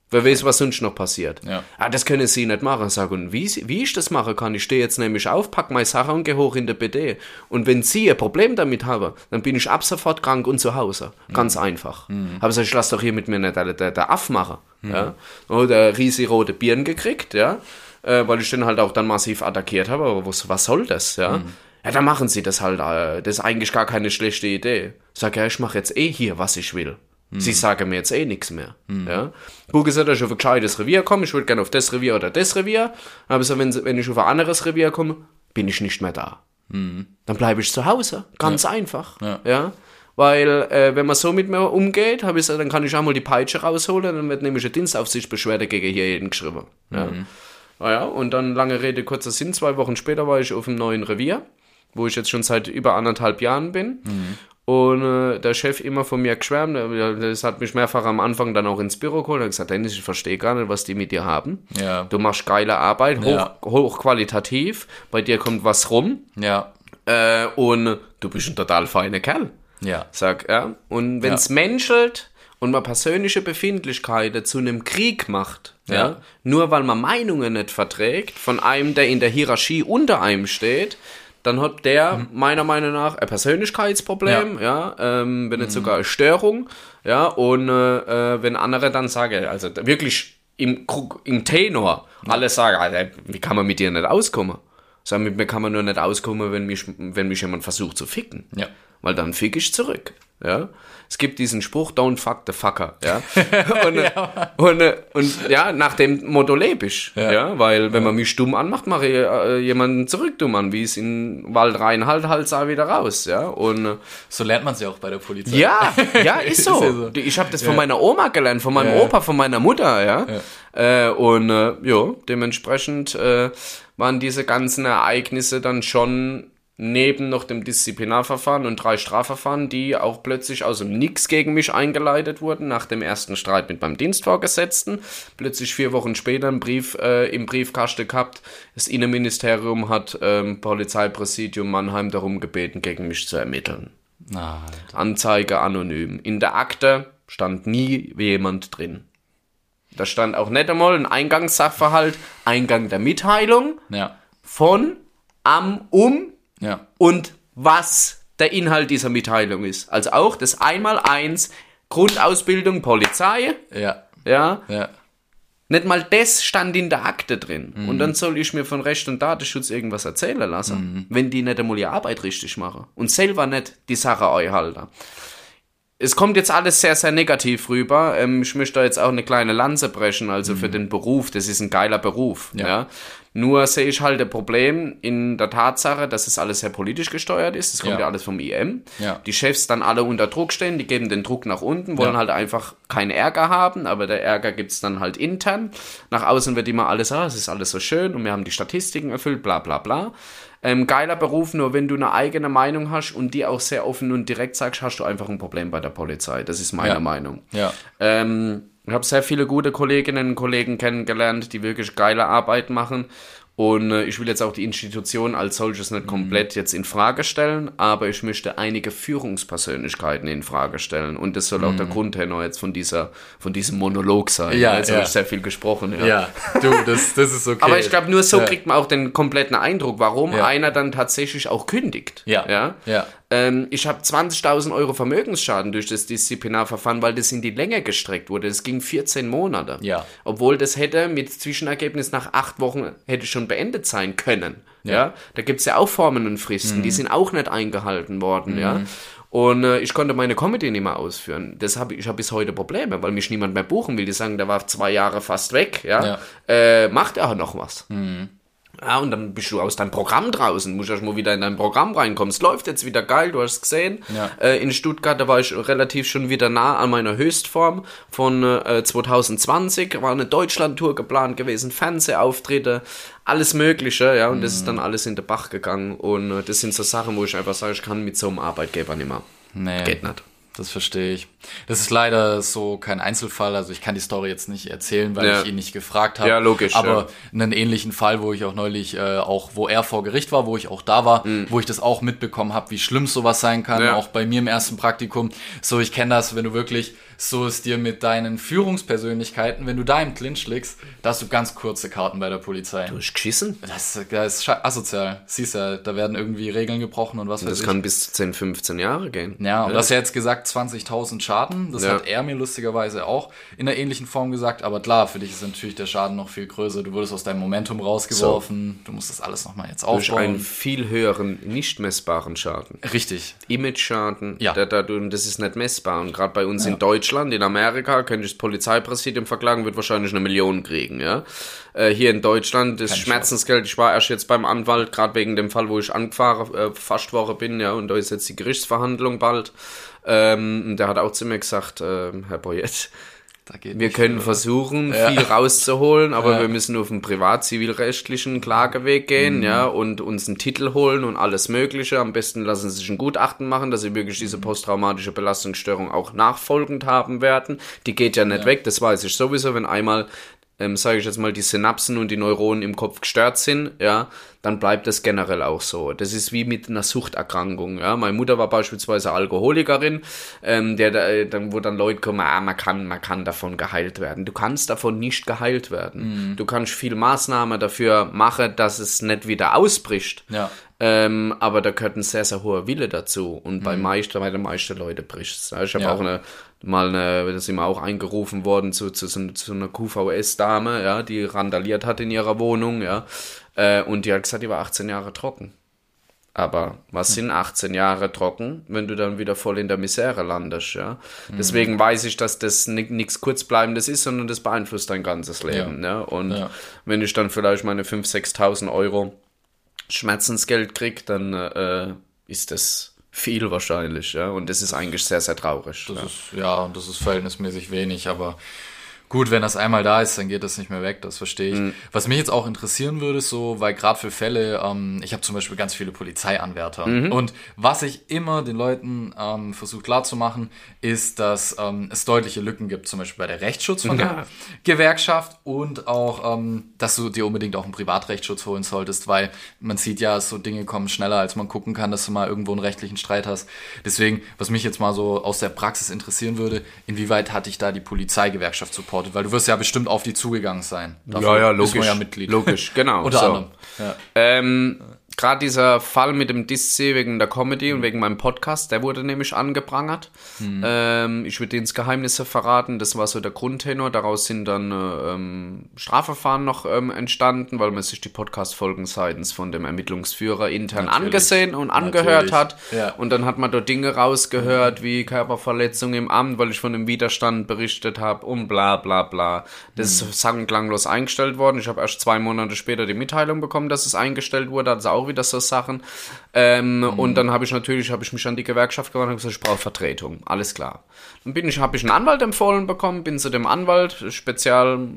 Wer weiß, was sonst noch passiert. Ja. Ah, das können sie nicht machen. Sag, und wie, wie ich das machen kann, ich stehe jetzt nämlich auf, pack meine Sache und gehe hoch in der BD. Und wenn sie ein Problem damit haben, dann bin ich ab sofort krank und zu Hause. Ganz mhm. einfach. Mhm. Aber sag, ich lass doch hier mit mir nicht der, der, der Aff machen. Mhm. Ja? Oder riesig rote Birnen gekriegt, ja. Äh, weil ich den halt auch dann massiv attackiert habe. Aber was, was soll das, ja? Mhm ja, dann machen sie das halt. Äh, das ist eigentlich gar keine schlechte Idee. Sag ja, ich mache jetzt eh hier, was ich will. Mhm. Sie sagen mir jetzt eh nichts mehr. Mhm. Ja? Gut gesagt, dass ich auf ein gescheites Revier komme, ich würde gerne auf das Revier oder das Revier. Aber so, wenn, wenn ich auf ein anderes Revier komme, bin ich nicht mehr da. Mhm. Dann bleibe ich zu Hause. Ganz ja. einfach. Ja. ja? Weil, äh, wenn man so mit mir umgeht, habe ich dann kann ich auch mal die Peitsche rausholen, dann wird nämlich eine Dienstaufsichtsbeschwerde gegen hier jeden geschrieben. Ja. Naja, und dann lange Rede, kurzer Sinn, zwei Wochen später war ich auf einem neuen Revier wo ich jetzt schon seit über anderthalb Jahren bin. Mhm. Und äh, der Chef immer von mir geschwärmt, das hat mich mehrfach am Anfang dann auch ins Büro geholt und gesagt, Dennis, ich verstehe gar nicht, was die mit dir haben. Ja. Du machst geile Arbeit, hoch, ja. hochqualitativ, bei dir kommt was rum. Ja. Äh, und du bist ein total feiner Kerl. Ja. Sag, ja. Und wenn es ja. menschelt und man persönliche Befindlichkeiten zu einem Krieg macht, ja. ja, nur weil man Meinungen nicht verträgt, von einem, der in der Hierarchie unter einem steht, dann hat der mhm. meiner Meinung nach ein Persönlichkeitsproblem, ja, ja ähm, wenn nicht mhm. sogar eine Störung, ja, und äh, äh wenn andere dann sagen, also wirklich im, im Tenor, alle sagen, Alter, wie kann man mit dir nicht auskommen? Sagen, mit mir kann man nur nicht auskommen, wenn mich, wenn mich jemand versucht zu ficken. Ja. Weil dann fick ich zurück. Ja es gibt diesen Spruch, don't fuck the fucker, ja. Und, ja. und, und, ja, nach dem Motto lebe ich, ja. ja. weil wenn man mich dumm anmacht, mache ich äh, jemanden zurück dumm an, wie es in Wald rein halt, halt sah wieder raus, ja. Und äh, so lernt man sie auch bei der Polizei. Ja, ja, ist so. ist so. Ich habe das von meiner Oma gelernt, von meinem Opa, von meiner Mutter, ja. Äh, und äh, ja, dementsprechend äh, waren diese ganzen Ereignisse dann schon neben noch dem Disziplinarverfahren und drei Strafverfahren, die auch plötzlich aus dem Nix gegen mich eingeleitet wurden, nach dem ersten Streit mit meinem Dienstvorgesetzten. Plötzlich vier Wochen später einen Brief äh, im Briefkasten gehabt. Das Innenministerium hat ähm, Polizeipräsidium Mannheim darum gebeten, gegen mich zu ermitteln. Na, Anzeige anonym. In der Akte stand nie jemand drin. Da stand auch nicht einmal ein Eingangssachverhalt, Eingang der Mitteilung ja. von, am, um ja. und was der Inhalt dieser Mitteilung ist. Also auch das Einmaleins Grundausbildung Polizei. Ja. Ja. Ja. Nicht mal das stand in der Akte drin. Mhm. Und dann soll ich mir von Recht und Datenschutz irgendwas erzählen lassen, mhm. wenn die nicht einmal ihre Arbeit richtig machen. Und selber nicht die Sache euch halten. Es kommt jetzt alles sehr, sehr negativ rüber. Ähm, ich möchte da jetzt auch eine kleine Lanze brechen, also mhm. für den Beruf. Das ist ein geiler Beruf. Ja. ja. Nur sehe ich halt ein Problem in der Tatsache, dass es alles sehr politisch gesteuert ist. Das kommt ja, ja alles vom IM. Ja. Die Chefs dann alle unter Druck stehen, die geben den Druck nach unten, wollen ja. halt einfach keinen Ärger haben, aber der Ärger gibt's dann halt intern. Nach außen wird immer alles, ah, es ist alles so schön und wir haben die Statistiken erfüllt, bla bla bla. Ähm, geiler Beruf, nur wenn du eine eigene Meinung hast und die auch sehr offen und direkt sagst, hast du einfach ein Problem bei der Polizei. Das ist meine Meinung. Ja. Ähm, Ich habe sehr viele gute Kolleginnen und Kollegen kennengelernt, die wirklich geile Arbeit machen. Und äh, ich will jetzt auch die Institution als solches nicht komplett jetzt in Frage stellen, aber ich möchte einige Führungspersönlichkeiten in Frage stellen. Und das soll auch der Grundtenor jetzt von dieser, von diesem Monolog sein. Ja, jetzt ja. habe ich sehr viel gesprochen. Ja. Ja, du, das, das ist okay. Aber ich glaube, nur so Ja. kriegt man auch den kompletten Eindruck, warum einer dann tatsächlich auch kündigt. Ja. ja? Ja. Ähm, ich habe 20.000 Euro Vermögensschaden durch das Disziplinarverfahren, weil das in die Länge gestreckt wurde. Das ging 14 Monate. Ja. Obwohl das hätte mit Zwischenergebnis nach acht Wochen hätte schon beendet sein können. Ja. Da gibt's ja auch Formen und Fristen, Mhm. die sind auch nicht eingehalten worden. Ja. Und äh, ich konnte meine Comedy nicht mehr ausführen. Das hab, ich ich habe bis heute Probleme, weil mich niemand mehr buchen will. Die sagen, der war zwei Jahre fast weg. Ja. Äh, macht er noch was? Ja, und dann bist du aus deinem Programm draußen, musst erst mal wieder in dein Programm reinkommen. Es läuft jetzt wieder geil, du hast es gesehen. Ja. Äh, in Stuttgart, da war ich relativ schon wieder nah an meiner Höchstform von äh, 2020. War eine Deutschland-Tour geplant gewesen, Fernsehauftritte, alles Mögliche, ja, und das ist dann alles in den Bach gegangen. Und äh, das sind so Sachen, wo ich einfach sage, ich kann mit so einem Arbeitgeber nicht mehr. Nee. Geht nicht. Das verstehe ich. Das ist leider so kein Einzelfall. Also ich kann die Story jetzt nicht erzählen, weil Ja. ich ihn nicht gefragt habe. Ja, logisch, Aber ja. einen ähnlichen Fall, wo ich auch neulich, äh, auch wo er vor Gericht war, wo ich auch da war, wo ich das auch mitbekommen habe, wie schlimm sowas sein kann. Mhm. Ja. Auch bei mir im ersten Praktikum. So, ich kenne das, wenn du wirklich so es dir mit deinen Führungspersönlichkeiten, wenn du da im Clinch liegst, da hast du ganz kurze Karten bei der Polizei. Du hast geschissen? Das, das ist asozial. Siehst ja, da werden irgendwie Regeln gebrochen und was weiß Das ich. kann bis zu 10, 15 Jahre gehen. Ja, und du hast ja jetzt gesagt 20.000 Schaden. Das Ja. hat er mir lustigerweise auch in einer ähnlichen Form gesagt. Aber klar, für dich ist natürlich der Schaden noch viel größer. Du wurdest aus deinem Momentum rausgeworfen. Du musst das alles nochmal jetzt Durch einen aufbauen. viel höheren, nicht messbaren Schaden. Richtig. Image-Schaden, Ja. da, da, das ist nicht messbar. Und gerade bei uns in Deutschland, in Amerika, könnte ich das Polizeipräsidium verklagen, wird wahrscheinlich eine Million kriegen, ja. Äh, hier in Deutschland, das Schmerzensgeld, ich war erst jetzt beim Anwalt, gerade wegen dem Fall, wo ich angefahren, äh, fast worden bin, ja, und da ist jetzt die Gerichtsverhandlung bald. Ähm, der hat auch zu mir gesagt, äh, Herr Boyett, wir nicht können versuchen, viel rauszuholen, aber Ja. wir müssen auf einen privat-zivilrechtlichen Klageweg Mhm. gehen, ja, und uns einen Titel holen und alles Mögliche. Am besten lassen sie sich ein Gutachten machen, dass sie wirklich Mhm. diese posttraumatische Belastungsstörung auch nachfolgend haben werden. Die geht ja nicht weg, das weiß ich sowieso, wenn einmal ähm, sage ich jetzt mal, die Synapsen und die Neuronen im Kopf gestört sind, ja, dann bleibt das generell auch so. Das ist wie mit einer Suchterkrankung, ja. Meine Mutter war beispielsweise Alkoholikerin, ähm, der, der dann, wo dann Leute kommen, ah, man kann, man kann davon geheilt werden. Du kannst davon nicht geheilt werden. Du kannst viel Maßnahmen dafür machen, dass es nicht wieder ausbricht. Ja. Ähm, aber da gehört ein sehr, sehr hoher Wille dazu. Und bei meisten, bei den meisten Leuten bricht's. Ja, Ich habe Ja. auch eine, mal eine, da sind wir auch eingerufen worden zu, zu, zu einer QVS-Dame, ja, die randaliert hat in ihrer Wohnung, ja. Äh, und die hat gesagt, die war 18 Jahre trocken. Aber was sind 18 Jahre trocken, wenn du dann wieder voll in der Misere landest, ja? Deswegen weiß ich, dass das nichts Kurzbleibendes ist, sondern das beeinflusst dein ganzes Leben, ne? Und Ja. wenn ich dann vielleicht meine 5.000, 6.000 Euro Schmerzensgeld krieg, dann äh, ist das viel wahrscheinlich, ja. Und das ist eigentlich sehr, sehr traurig. Das ja. ist, ja, das ist verhältnismäßig wenig, aber gut, wenn das einmal da ist, dann geht das nicht mehr weg, das verstehe ich. Was mich jetzt auch interessieren würde, ist so, weil gerade für Fälle, ähm, ich habe zum Beispiel ganz viele Polizeianwärter und was ich immer den Leuten ähm, versuche klarzumachen, ist, dass ähm, es deutliche Lücken gibt, zum Beispiel bei der Rechtsschutz von Ja. der Gewerkschaft und auch, ähm, dass du dir unbedingt auch einen Privatrechtsschutz holen solltest, weil man sieht ja, so Dinge kommen schneller, als man gucken kann, dass du mal irgendwo einen rechtlichen Streit hast. Deswegen, was mich jetzt mal so aus der Praxis interessieren würde, inwieweit hat dich da die Polizeigewerkschaft supportet? Weil du wirst ja bestimmt auf die zugegangen sein. Dafür ist man ja Mitglied. Logisch, genau. Unter so. anderem. Ja. Ähm, Gerade dieser Fall mit dem Diszi wegen der Comedy und wegen meinem Podcast, der wurde nämlich angeprangert. Ähm, ich würde ins Geheimnisse verraten, das war so der Grundtenor. Daraus sind dann äh, ähm, Strafverfahren noch ähm, entstanden, weil man sich die Podcast-Folgen seitens von dem Ermittlungsführer intern Natürlich. angesehen und angehört Natürlich. hat. Ja. Und dann hat man dort Dinge rausgehört, wie Körperverletzung im Amt, weil ich von dem Widerstand berichtet habe und bla bla bla. Das ist sang- klanglos eingestellt worden. Ich habe erst zwei Monate später die Mitteilung bekommen, dass es eingestellt wurde. Also auch wieder so Sachen. Ähm, Und dann habe ich natürlich, habe ich mich an die Gewerkschaft gewandt und gesagt, ich brauche Vertretung. Alles klar. Dann bin ich, habe ich einen Anwalt empfohlen bekommen, bin zu dem Anwalt, Spezial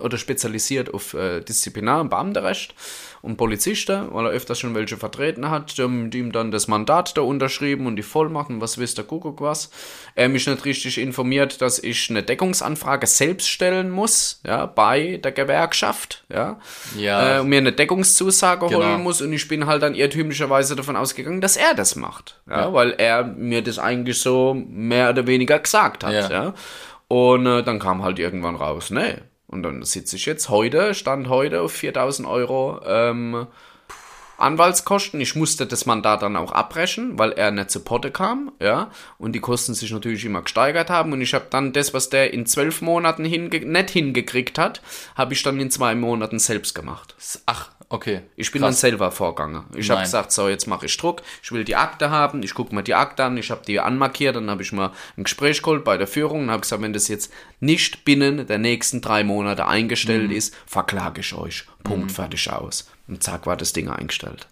oder spezialisiert auf äh, Disziplinar- und Beamtenrecht und Polizisten, weil er öfters schon welche vertreten hat, die haben ihm dann das Mandat da unterschrieben und die Vollmachen, was wisst der Kuckuck was. Er mich nicht richtig informiert, dass ich eine Deckungsanfrage selbst stellen muss, ja, bei der Gewerkschaft, ja, Ja. äh, und mir eine Deckungszusage Genau. holen muss und ich bin halt dann irrtümlicherweise davon ausgegangen, dass er das macht, ja, Ja. weil er mir das eigentlich so mehr oder weniger gesagt hat, ja. Ja. Und äh, dann kam halt irgendwann raus, nee. Und dann sitze ich jetzt heute, stand heute auf 4000 Euro ähm, Anwaltskosten. Ich musste das Mandat dann auch abbrechen, weil er nicht zu Potte kam, ja. Und die Kosten sich natürlich immer gesteigert haben. Und ich habe dann das, was der in zwölf Monaten hinge nicht hingekriegt hat, habe ich dann in zwei Monaten selbst gemacht. Ach, okay. Ich bin Krass. dann selber vorgegangen. Ich habe gesagt, so, jetzt mache ich Druck. Ich will die Akte haben. Ich gucke mir die Akte an. Ich habe die anmarkiert. Dann habe ich mal ein Gespräch geholt bei der Führung und habe gesagt, wenn das jetzt nicht binnen der nächsten drei Monate eingestellt Mhm. ist, verklage ich euch. Punkt, fertig aus. Und zack, war das Ding eingestellt.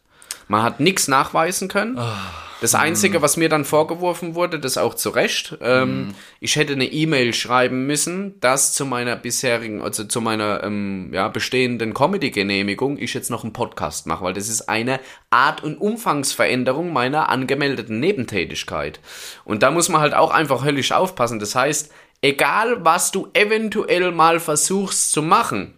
Man hat nichts nachweisen können. Ah. Das Einzige, was mir dann vorgeworfen wurde, das auch zu Recht, ähm, Mhm. ich hätte eine E-Mail schreiben müssen, dass zu meiner bisherigen, also zu meiner ähm, ja, bestehenden Comedy-Genehmigung ich jetzt noch einen Podcast mache, weil das ist eine Art- und Umfangsveränderung meiner angemeldeten Nebentätigkeit. Und da muss man halt auch einfach höllisch aufpassen. Das heißt, egal was du eventuell mal versuchst zu machen,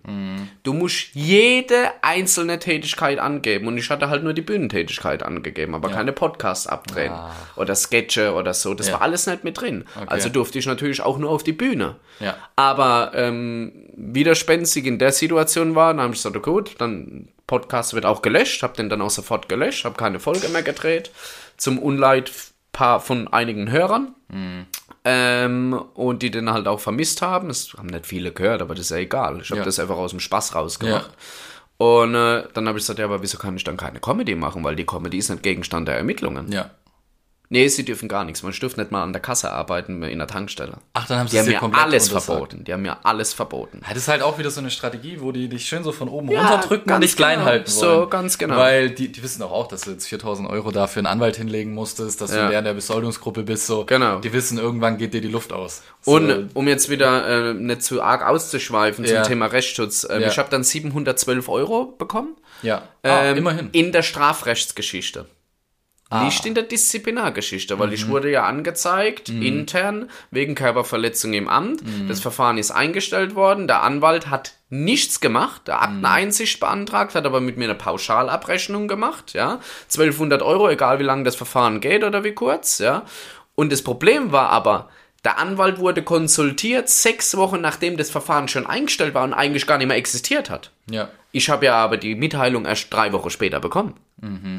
du musst jede einzelne Tätigkeit angeben. Und ich hatte halt nur die Bühnentätigkeit angegeben, aber keine Podcasts abdrehen oder Sketche oder so. Das Ja. war alles nicht mit drin. Also durfte ich natürlich auch nur auf die Bühne. Ja. Aber ähm, widerspenstig in der Situation war, dann habe ich gesagt, okay, gut, dann Podcast wird auch gelöscht, habe den dann auch sofort gelöscht, habe keine Folge mehr gedreht, zum Unleid paar von einigen Hörern. Ähm, und die den halt auch vermisst haben. Das haben nicht viele gehört, aber das ist ja egal. Ich habe Ja. das einfach aus dem Spaß rausgemacht. Und äh, dann habe ich gesagt, ja, aber wieso kann ich dann keine Comedy machen? Weil die Comedy ist nicht Gegenstand der Ermittlungen. Ja. Nee, sie dürfen gar nichts. Man dürfte nicht mal an der Kasse arbeiten in der Tankstelle. Ach, dann haben sie Die haben mir komplett alles untersagt. verboten. Die haben mir alles verboten. Ja, das ist halt auch wieder so eine Strategie, wo die dich schön so von oben Ja, runterdrücken und dich klein genau. halten So, wollen. ganz genau. Weil die, die wissen doch auch, dass du jetzt 4000 Euro dafür einen Anwalt hinlegen musstest, dass du Ja. in der, der Besoldungsgruppe bist. So. Genau. Die wissen, irgendwann geht dir die Luft aus. So, Und um jetzt wieder äh, nicht zu arg auszuschweifen Ja. zum Thema Rechtsschutz, Ja. ich habe dann 712 Euro bekommen. ja, ah, Ähm, immerhin. In der Strafrechtsgeschichte. Ah. Nicht in der Disziplinargeschichte, weil Mhm. ich wurde ja angezeigt, intern, wegen Körperverletzung im Amt. Mhm. Das Verfahren ist eingestellt worden. Der Anwalt hat nichts gemacht, der Mhm. Akteneinsicht beantragt, hat aber mit mir eine Pauschalabrechnung gemacht, ja. 1200 Euro, egal wie lange das Verfahren geht oder wie kurz, ja. Und das Problem war aber, der Anwalt wurde konsultiert sechs Wochen nachdem das Verfahren schon eingestellt war und eigentlich gar nicht mehr existiert hat. ja. Ich habe ja aber die Mitteilung erst drei Wochen später bekommen.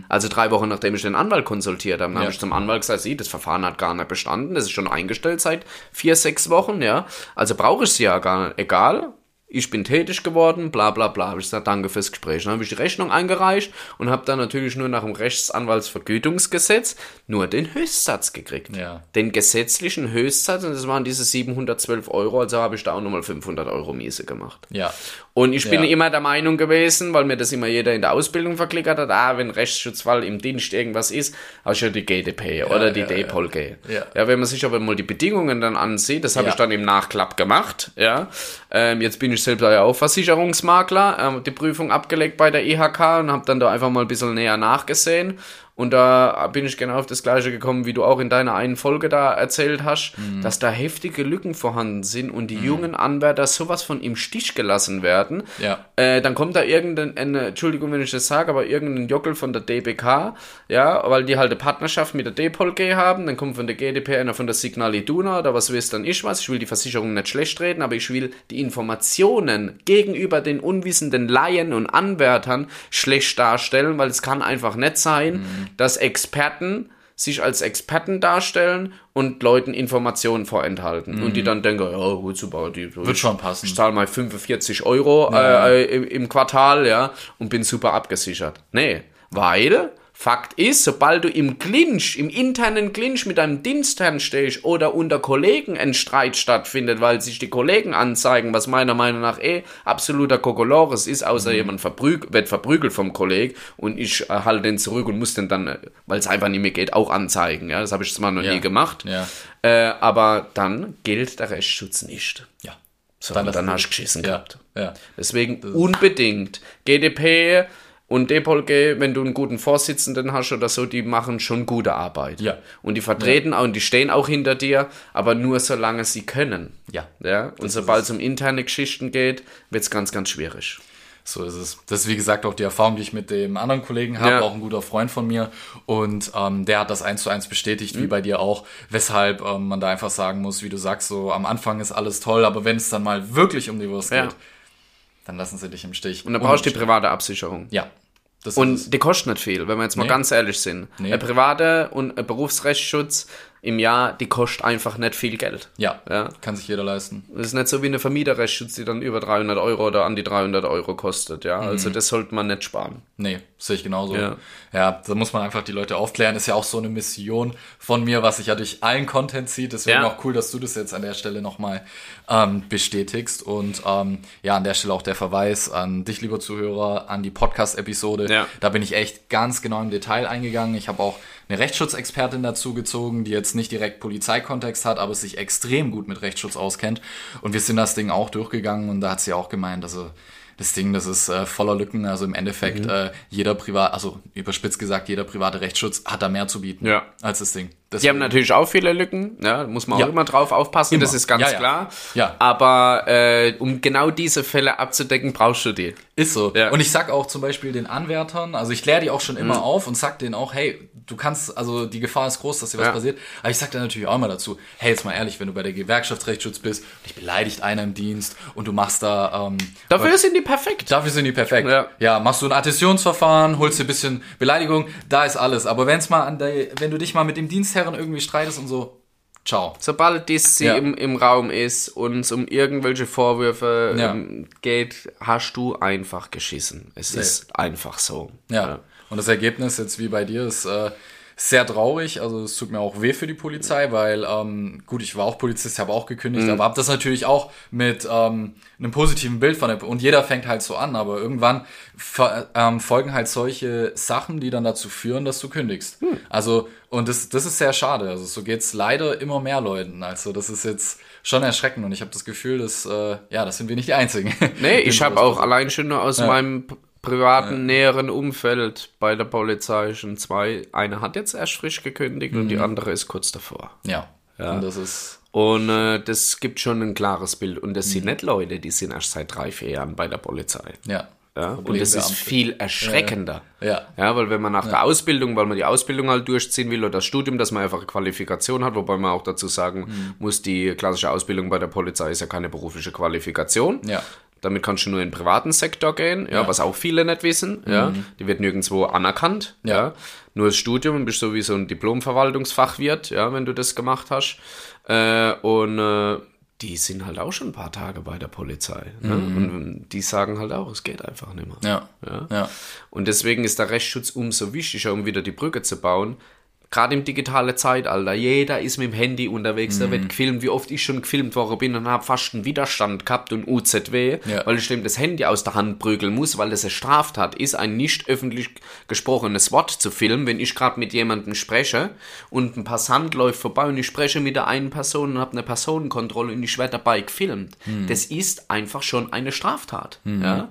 Also drei Wochen nachdem ich den Anwalt konsultiert habe, dann Ja. habe ich zum Anwalt gesagt, sie, das Verfahren hat gar nicht bestanden, das ist schon eingestellt seit vier, sechs Wochen, ja. Also brauche ich sie ja gar nicht. Egal, ich bin tätig geworden, bla bla bla. Habe ich gesagt, danke fürs Gespräch. Dann habe ich die Rechnung eingereicht und habe dann natürlich nur nach dem Rechtsanwaltsvergütungsgesetz nur den Höchstsatz gekriegt. Ja. Den gesetzlichen Höchstsatz und das waren diese 712 Euro, also habe ich da auch nochmal 500 Euro Miese gemacht. Ja. Und ich bin Ja. immer der Meinung gewesen, weil mir das immer jeder in der Ausbildung verklickert hat, ah, wenn Rechtsschutzfall im Dienst irgendwas ist, hast du ja die GDP oder die ja, DPOLG. Ja. ja, wenn man sich aber mal die Bedingungen dann ansieht, das habe Ja. ich dann im Nachklapp gemacht, ja. Ähm, jetzt bin ich selbst ja auch Versicherungsmakler, ähm, die Prüfung abgelegt bei der IHK und habe dann da einfach mal ein bisschen näher nachgesehen. Und da bin ich genau auf das Gleiche gekommen, wie du auch in deiner einen Folge da erzählt hast, dass da heftige Lücken vorhanden sind und die jungen Anwärter sowas von im Stich gelassen werden. Ja. Äh, dann kommt da irgendein, eine, Entschuldigung, wenn ich das sage, aber irgendein Jockel von der DBK, ja, weil die halt eine Partnerschaft mit der DPOLG haben, dann kommt von der GDP einer von der Signal Iduna oder was weiß dann ich was. Ich will die Versicherung nicht schlecht reden, aber ich will die Informationen gegenüber den unwissenden Laien und Anwärtern schlecht darstellen, weil es kann einfach nicht sein, dass Experten sich als Experten darstellen und Leuten Informationen vorenthalten. Und die dann denken, ja gut, super, die, Wird schon passen. ich zahle mal 45 Euro äh, im, im Quartal, ja, und bin super abgesichert. Nee, weil Fakt ist, sobald du im Clinch, im internen Clinch mit deinem Dienstherrn stehst oder unter Kollegen ein Streit stattfindet, weil sich die Kollegen anzeigen, was meiner Meinung nach eh absoluter Kokolores ist, außer jemand verprüg wird verprügelt vom Kolleg und ich äh, halte den zurück und muss den dann, äh, weil es einfach nicht mehr geht, auch anzeigen. Ja, das habe ich zwar noch Ja. nie gemacht. Ja. Äh, aber dann gilt der Rechtsschutz nicht. Ja. So, Dann dann, hast du geschissen gehabt. ja. Deswegen unbedingt GDP und DPolG, wenn du einen guten Vorsitzenden hast oder so, die machen schon gute Arbeit. Ja. Und die vertreten auch und die stehen auch hinter dir, aber nur solange sie können. Ja. Ja. Und sobald es um interne Geschichten geht, wird es ganz, ganz schwierig. So ist es. Das ist wie gesagt auch die Erfahrung, die ich mit dem anderen Kollegen habe, Ja. auch ein guter Freund von mir. Und ähm, der hat das eins zu eins bestätigt, Mhm. wie bei dir auch, weshalb ähm, man da einfach sagen muss, wie du sagst, so am Anfang ist alles toll, aber wenn es dann mal wirklich um die Wurst Ja. geht, dann lassen sie dich im Stich. Und dann brauchst du die private Absicherung. Ja. Und die kostet nicht viel, wenn wir jetzt mal Nee. ganz ehrlich sind. Nee. Ein private und ein Berufsrechtsschutz im Jahr, die kostet einfach nicht viel Geld. ja, Ja. kann sich jeder leisten. Das ist nicht so wie eine Vermieterrechtsschutz, die dann über 300 Euro oder an die 300 Euro kostet, ja. Also das sollte man nicht sparen. Nee, sehe ich genauso. Ja. Ja. da muss man einfach die Leute aufklären. Ist ja auch so eine Mission von mir, was sich ja durch allen Content zieht. Deswegen Ja. auch cool, dass du das jetzt an der Stelle nochmal ähm, bestätigst. Und ähm, ja, an der Stelle auch der Verweis an dich, lieber Zuhörer, an die Podcast-Episode. Ja. Da bin ich echt ganz genau im Detail eingegangen. Ich habe auch eine Rechtsschutzexpertin dazu gezogen, die jetzt nicht direkt Polizeikontext hat, aber sich extrem gut mit Rechtsschutz auskennt. Und wir sind das Ding auch durchgegangen und da hat sie auch gemeint, also das Ding, das ist äh, voller Lücken. Also im Endeffekt Mhm. äh, jeder privat, also überspitzt gesagt, jeder private Rechtsschutz hat da mehr zu bieten Ja. als das Ding. Die haben Deswegen- natürlich auch viele Lücken, ja, da muss man Ja. auch immer drauf aufpassen, Immer. das ist ganz Ja, ja. klar. Ja. Aber äh, um genau diese Fälle abzudecken, brauchst du die. Ist so. Ja. Und ich sag auch zum Beispiel den Anwärtern, also ich kläre die auch schon immer auf und sag denen auch, hey, du kannst, also die Gefahr ist groß, dass dir was Ja. passiert. Aber ich sag dann natürlich auch immer dazu, hey, jetzt mal ehrlich, wenn du bei der Gewerkschaftsrechtsschutz bist, dich beleidigt einer im Dienst und du machst da, ähm, Dafür sind die perfekt. Dafür sind die perfekt. Ja. Ja, machst du ein Attestationsverfahren, holst dir ein bisschen Beleidigung, da ist alles. Aber wenn's mal an der, wenn du dich mal mit dem Dienstherren irgendwie streitest und so, ciao. Sobald dies sie Ja. im, im Raum ist und es um irgendwelche Vorwürfe Ja. ähm, geht, hast du einfach geschissen. Es ist einfach so. Ja. Und das Ergebnis jetzt wie bei dir ist äh, sehr traurig. Also es tut mir auch weh für die Polizei, weil ähm, gut, ich war auch Polizist, habe auch gekündigt, aber habe das natürlich auch mit ähm, einem positiven Bild von der und jeder fängt halt so an, aber irgendwann ähm, folgen halt solche Sachen, die dann dazu führen, dass du kündigst. Also und das das ist sehr schade. Also so geht's leider immer mehr Leuten. Also das ist jetzt schon erschreckend und ich habe das Gefühl, dass äh, ja, das sind wir nicht die einzigen. Nee, ich habe auch allein schon nur aus meinem privaten, näheren Umfeld bei der Polizei schon zwei. Eine hat jetzt erst frisch gekündigt und Mhm. die andere ist kurz davor. ja. Und das ist Und äh, das gibt schon ein klares Bild. Und das sind Mhm. nicht Leute, die sind erst seit drei, vier Jahren bei der Polizei. ja. Ja? Und das ist viel erschreckender. Ja. Ja, weil wenn man nach der Ausbildung, weil man die Ausbildung halt durchziehen will oder das Studium, dass man einfach eine Qualifikation hat, wobei man auch dazu sagen Mhm. muss, die klassische Ausbildung bei der Polizei ist ja keine berufliche Qualifikation. Ja. Damit kannst du nur in den privaten Sektor gehen, ja, was auch viele nicht wissen. Ja, die wird nirgendwo anerkannt. Ja. Mhm. Ja. nur das Studium und bist sowieso ein Diplomverwaltungsfachwirt, ja, wenn du das gemacht hast. Äh, und äh, die sind halt auch schon ein paar Tage bei der Polizei. Ne? Und die sagen halt auch, es geht einfach nicht mehr. Mhm. Ja. Ja. Ja. Und deswegen ist der Rechtsschutz umso wichtiger, um wieder die Brücke zu bauen. Gerade im digitalen Zeitalter, jeder ist mit dem Handy unterwegs, da Mhm. wird gefilmt, wie oft ich schon gefilmt worden bin und habe fast einen Widerstand gehabt und UZW, Ja. weil ich dem das Handy aus der Hand prügeln muss, weil das eine Straftat ist, ein nicht öffentlich gesprochenes Wort zu filmen, wenn ich gerade mit jemandem spreche und ein Passant läuft vorbei und ich spreche mit der einen Person und habe eine Personenkontrolle und ich werde dabei gefilmt. Mhm. Das ist einfach schon eine Straftat. Ja?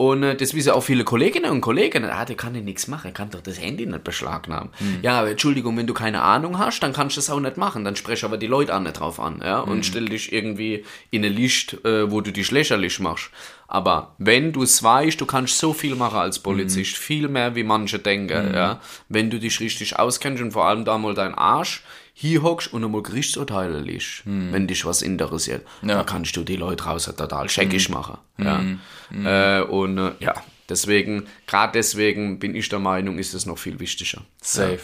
Und äh, das wissen auch viele Kolleginnen und Kollegen. Ah, der kann ja nichts machen, er kann doch das Handy nicht beschlagnahmen. Ja, aber Entschuldigung, wenn du keine Ahnung hast, dann kannst du das auch nicht machen. Dann sprech aber die Leute auch nicht drauf an, ja, und stell dich irgendwie in eine Licht, äh, wo du dich lächerlich machst. Aber wenn du es weißt, du kannst so viel machen als Polizist, viel mehr wie manche denken, ja. Wenn du dich richtig auskennst und vor allem da mal dein Arsch hier hockst und einmal Gerichtsurteile liest, wenn dich was interessiert, dann kannst du die Leute draußen total scheckig machen. Ja. Äh, und äh, ja, deswegen, gerade deswegen bin ich der Meinung, ist es noch viel wichtiger. Safe.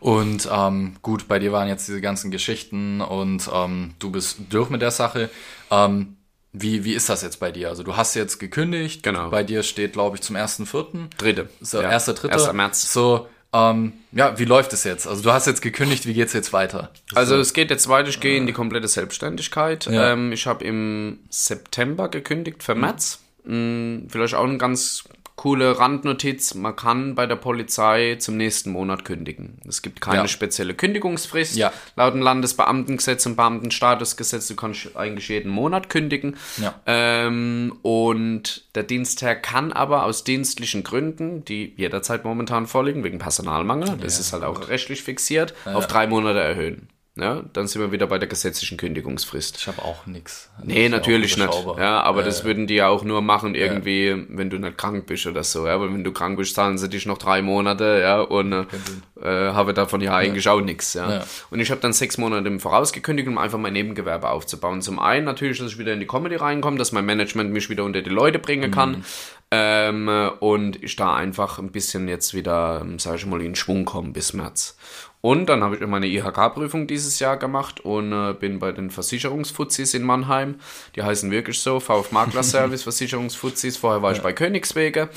Und ähm, gut, bei dir waren jetzt diese ganzen Geschichten und ähm, du bist durch mit der Sache. Ähm, wie, wie ist das jetzt bei dir? Also du hast jetzt gekündigt. Genau. Bei dir steht, glaube ich, zum 1.4. Dritte. So, Ja. erster, dritter. 1. März. So, ähm, ja, wie läuft es jetzt? Also du hast jetzt gekündigt, wie geht's jetzt weiter? Also es geht jetzt weiter, ich gehe in die komplette Selbstständigkeit. Ja. Ähm, ich habe im September gekündigt für März. Mm, Vielleicht auch ein ganz coole Randnotiz, man kann bei der Polizei zum nächsten Monat kündigen. Es gibt keine Ja. spezielle Kündigungsfrist. Ja. Laut dem Landesbeamtengesetz und Beamtenstatusgesetz, du kannst eigentlich jeden Monat kündigen. Ja. Ähm, und der Dienstherr kann aber aus dienstlichen Gründen, die jederzeit momentan vorliegen, wegen Personalmangel, das ist halt auch rechtlich fixiert, auf drei Monate erhöhen. Ja, dann sind wir wieder bei der gesetzlichen Kündigungsfrist. Ich habe auch nichts. Nee, natürlich nicht. Ja, aber Äh, das würden die ja auch nur machen, irgendwie, wenn du nicht krank bist oder so. Ja, weil wenn du krank bist, zahlen sie dich noch drei Monate, ja, und äh, äh, habe davon ja eigentlich auch nichts. Ja. Ja. Und ich habe dann sechs Monate im Voraus gekündigt, um einfach mein Nebengewerbe aufzubauen. Zum einen natürlich, dass ich wieder in die Comedy reinkomme, dass mein Management mich wieder unter die Leute bringen kann. Ähm, äh, und ich da einfach ein bisschen jetzt wieder, ähm, sag ich mal, in Schwung komme bis März. Und dann habe ich meine IHK-Prüfung dieses Jahr gemacht und äh, bin bei den Versicherungsfuzis in Mannheim. Die heißen wirklich so, VF Makler Service Versicherungsfuzis. Vorher war ich bei Königswege.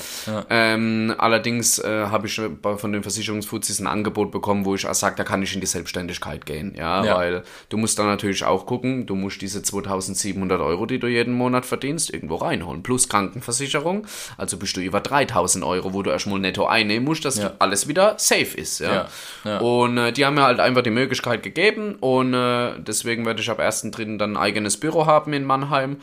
Ähm, allerdings äh, habe ich bei- von den Versicherungsfuzis ein Angebot bekommen, wo ich sage, da kann ich in die Selbstständigkeit gehen. Ja, Ja. weil du musst dann natürlich auch gucken, du musst diese 2700 Euro, die du jeden Monat verdienst, irgendwo reinholen. Plus Krankenversicherung. Also bist du über 3000 Euro, wo du erstmal netto einnehmen musst, dass Ja. alles wieder safe ist. Ja. Ja, ja. Und äh, die haben mir halt einfach die Möglichkeit gegeben und äh, deswegen werde ich ab 1.3. dann ein eigenes Büro haben in Mannheim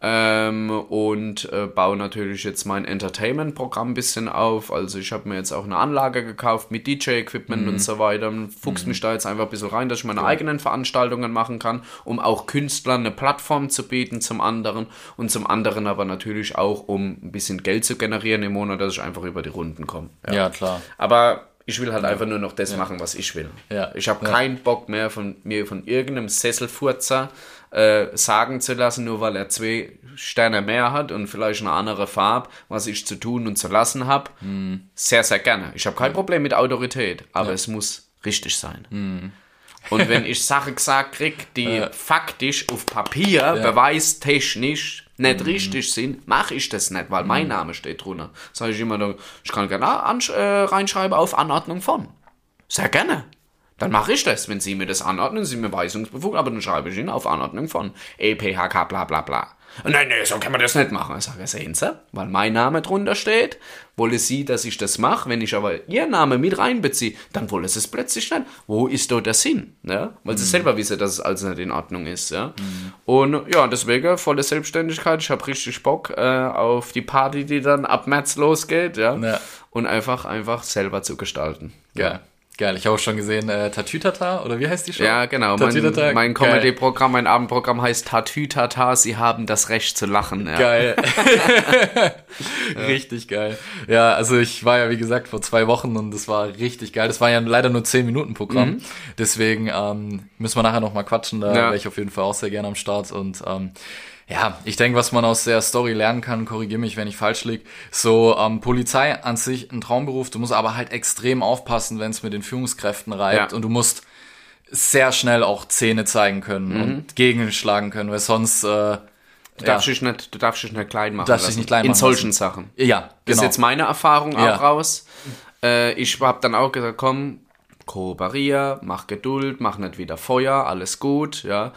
ähm, und äh, baue natürlich jetzt mein Entertainment-Programm ein bisschen auf. Also ich habe mir jetzt auch eine Anlage gekauft mit DJ-Equipment und so weiter. Fuchs mich da jetzt einfach ein bisschen rein, dass ich meine eigenen Veranstaltungen machen kann, um auch Künstlern eine Plattform zu bieten zum anderen und zum anderen aber natürlich auch, um ein bisschen Geld zu generieren im Monat, dass ich einfach über die Runden komme. Ja, klar. Aber ich will halt einfach nur noch das machen, was ich will. Ja. Ich habe Ja. keinen Bock mehr von mir von irgendeinem Sesselfurzer äh, sagen zu lassen, nur weil er zwei Sterne mehr hat und vielleicht eine andere Farbe, was ich zu tun und zu lassen habe. Hm. Sehr, sehr gerne. Ich habe kein Problem mit Autorität, aber es muss richtig sein. Und wenn ich Sachen gesagt krieg, die faktisch auf Papier, beweistechnisch nicht richtig sind, mache ich das nicht, weil mein Name steht drunter. Sage ich immer, ich kann gerne äh, reinschreiben auf Anordnung von. Sehr gerne. Dann mache ich das. Wenn Sie mir das anordnen, Sie mir weisungsbefugt, aber dann schreibe ich Ihnen auf Anordnung von EPHK bla bla bla. Nein, nein, so kann man das nicht machen. Ich sage, sehen Sie, weil mein Name drunter steht, wolle Sie, dass ich das mache. Wenn ich aber Ihr Name mit reinbeziehe, dann wolle Sie es plötzlich nicht. Wo ist da der Sinn? Ja? Weil Sie selber wissen, dass es also nicht in Ordnung ist. Ja? Und ja, deswegen volle Selbstständigkeit. Ich habe richtig Bock äh, auf die Party, die dann ab März losgeht. Ja? Ja. Und einfach, einfach selber zu gestalten. Geil. Geil. Ich habe auch schon gesehen, äh, Tatütata, oder wie heißt die Show? Ja, genau. Mein, Tatütata. mein Geil. Comedy-Programm, mein Abendprogramm heißt Tatütata, Sie haben das Recht zu lachen. Ja. Geil. richtig geil. Ja, also ich war ja, wie gesagt, vor zwei Wochen und das war richtig geil. Das war ja leider nur 10 Minuten Programm. Deswegen ähm, müssen wir nachher noch mal quatschen. Da Mhm. Ja. wäre ich auf jeden Fall auch sehr gerne am Start. Und ähm, ja, ich denke, was man aus der Story lernen kann, korrigiere mich, wenn ich falsch liege. So, ähm, Polizei an sich ein Traumberuf. Du musst aber halt extrem aufpassen, wenn es mit den Führungskräften reibt. Ja. Und du musst sehr schnell auch Zähne zeigen können Mhm. und gegenschlagen können, weil sonst... Äh, Du, darfst dich nicht, du darfst dich nicht klein machen. Darfst dich nicht klein In machen solchen lassen. Sachen. Ja, Das genau. ist jetzt meine Erfahrung Ja. auch raus. Äh, ich habe dann auch gesagt, komm, kooperier, mach Geduld, mach nicht wieder Feuer, alles gut, ja.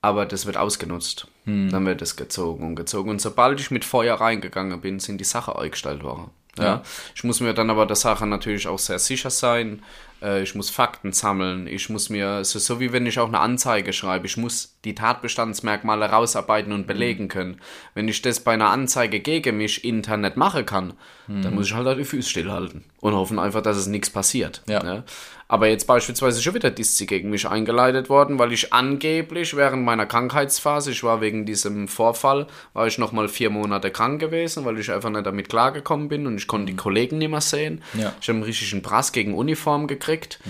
Aber das wird ausgenutzt. Hm. Dann wird es gezogen und gezogen. Und sobald ich mit Feuer reingegangen bin, sind die Sache eingestellt worden. Ja. Ja. Ich muss mir dann aber der Sache natürlich auch sehr sicher sein. Äh, Ich muss Fakten sammeln. Ich muss mir, so, so wie wenn ich auch eine Anzeige schreibe, ich muss die Tatbestandsmerkmale rausarbeiten und belegen können. Wenn ich das bei einer Anzeige gegen mich intern nicht machen kann, dann muss ich halt die Füße stillhalten und hoffen einfach, dass es nichts passiert. Ja. Ne? Aber jetzt beispielsweise schon wieder Diszi gegen mich eingeleitet worden, weil ich angeblich während meiner Krankheitsphase, ich war wegen diesem Vorfall, war ich nochmal vier Monate krank gewesen, weil ich einfach nicht damit klargekommen bin und ich konnte die Kollegen nicht mehr sehen. Ja. Ich habe einen richtigen Prass gegen Uniform gekriegt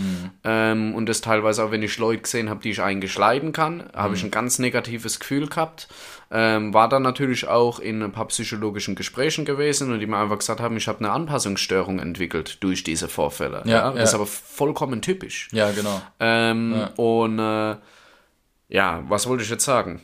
ähm, und das teilweise auch, wenn ich Leute gesehen habe, die ich eigentlich leiden kann, habe ich ein ganz negatives Gefühl gehabt. Ähm, war dann natürlich auch in ein paar psychologischen Gesprächen gewesen und die mir einfach gesagt haben, ich habe eine Anpassungsstörung entwickelt durch diese Vorfälle. Ja, Das ist ja. aber vollkommen typisch. ja, genau. Ähm, Und äh, ja, was wollte ich jetzt sagen?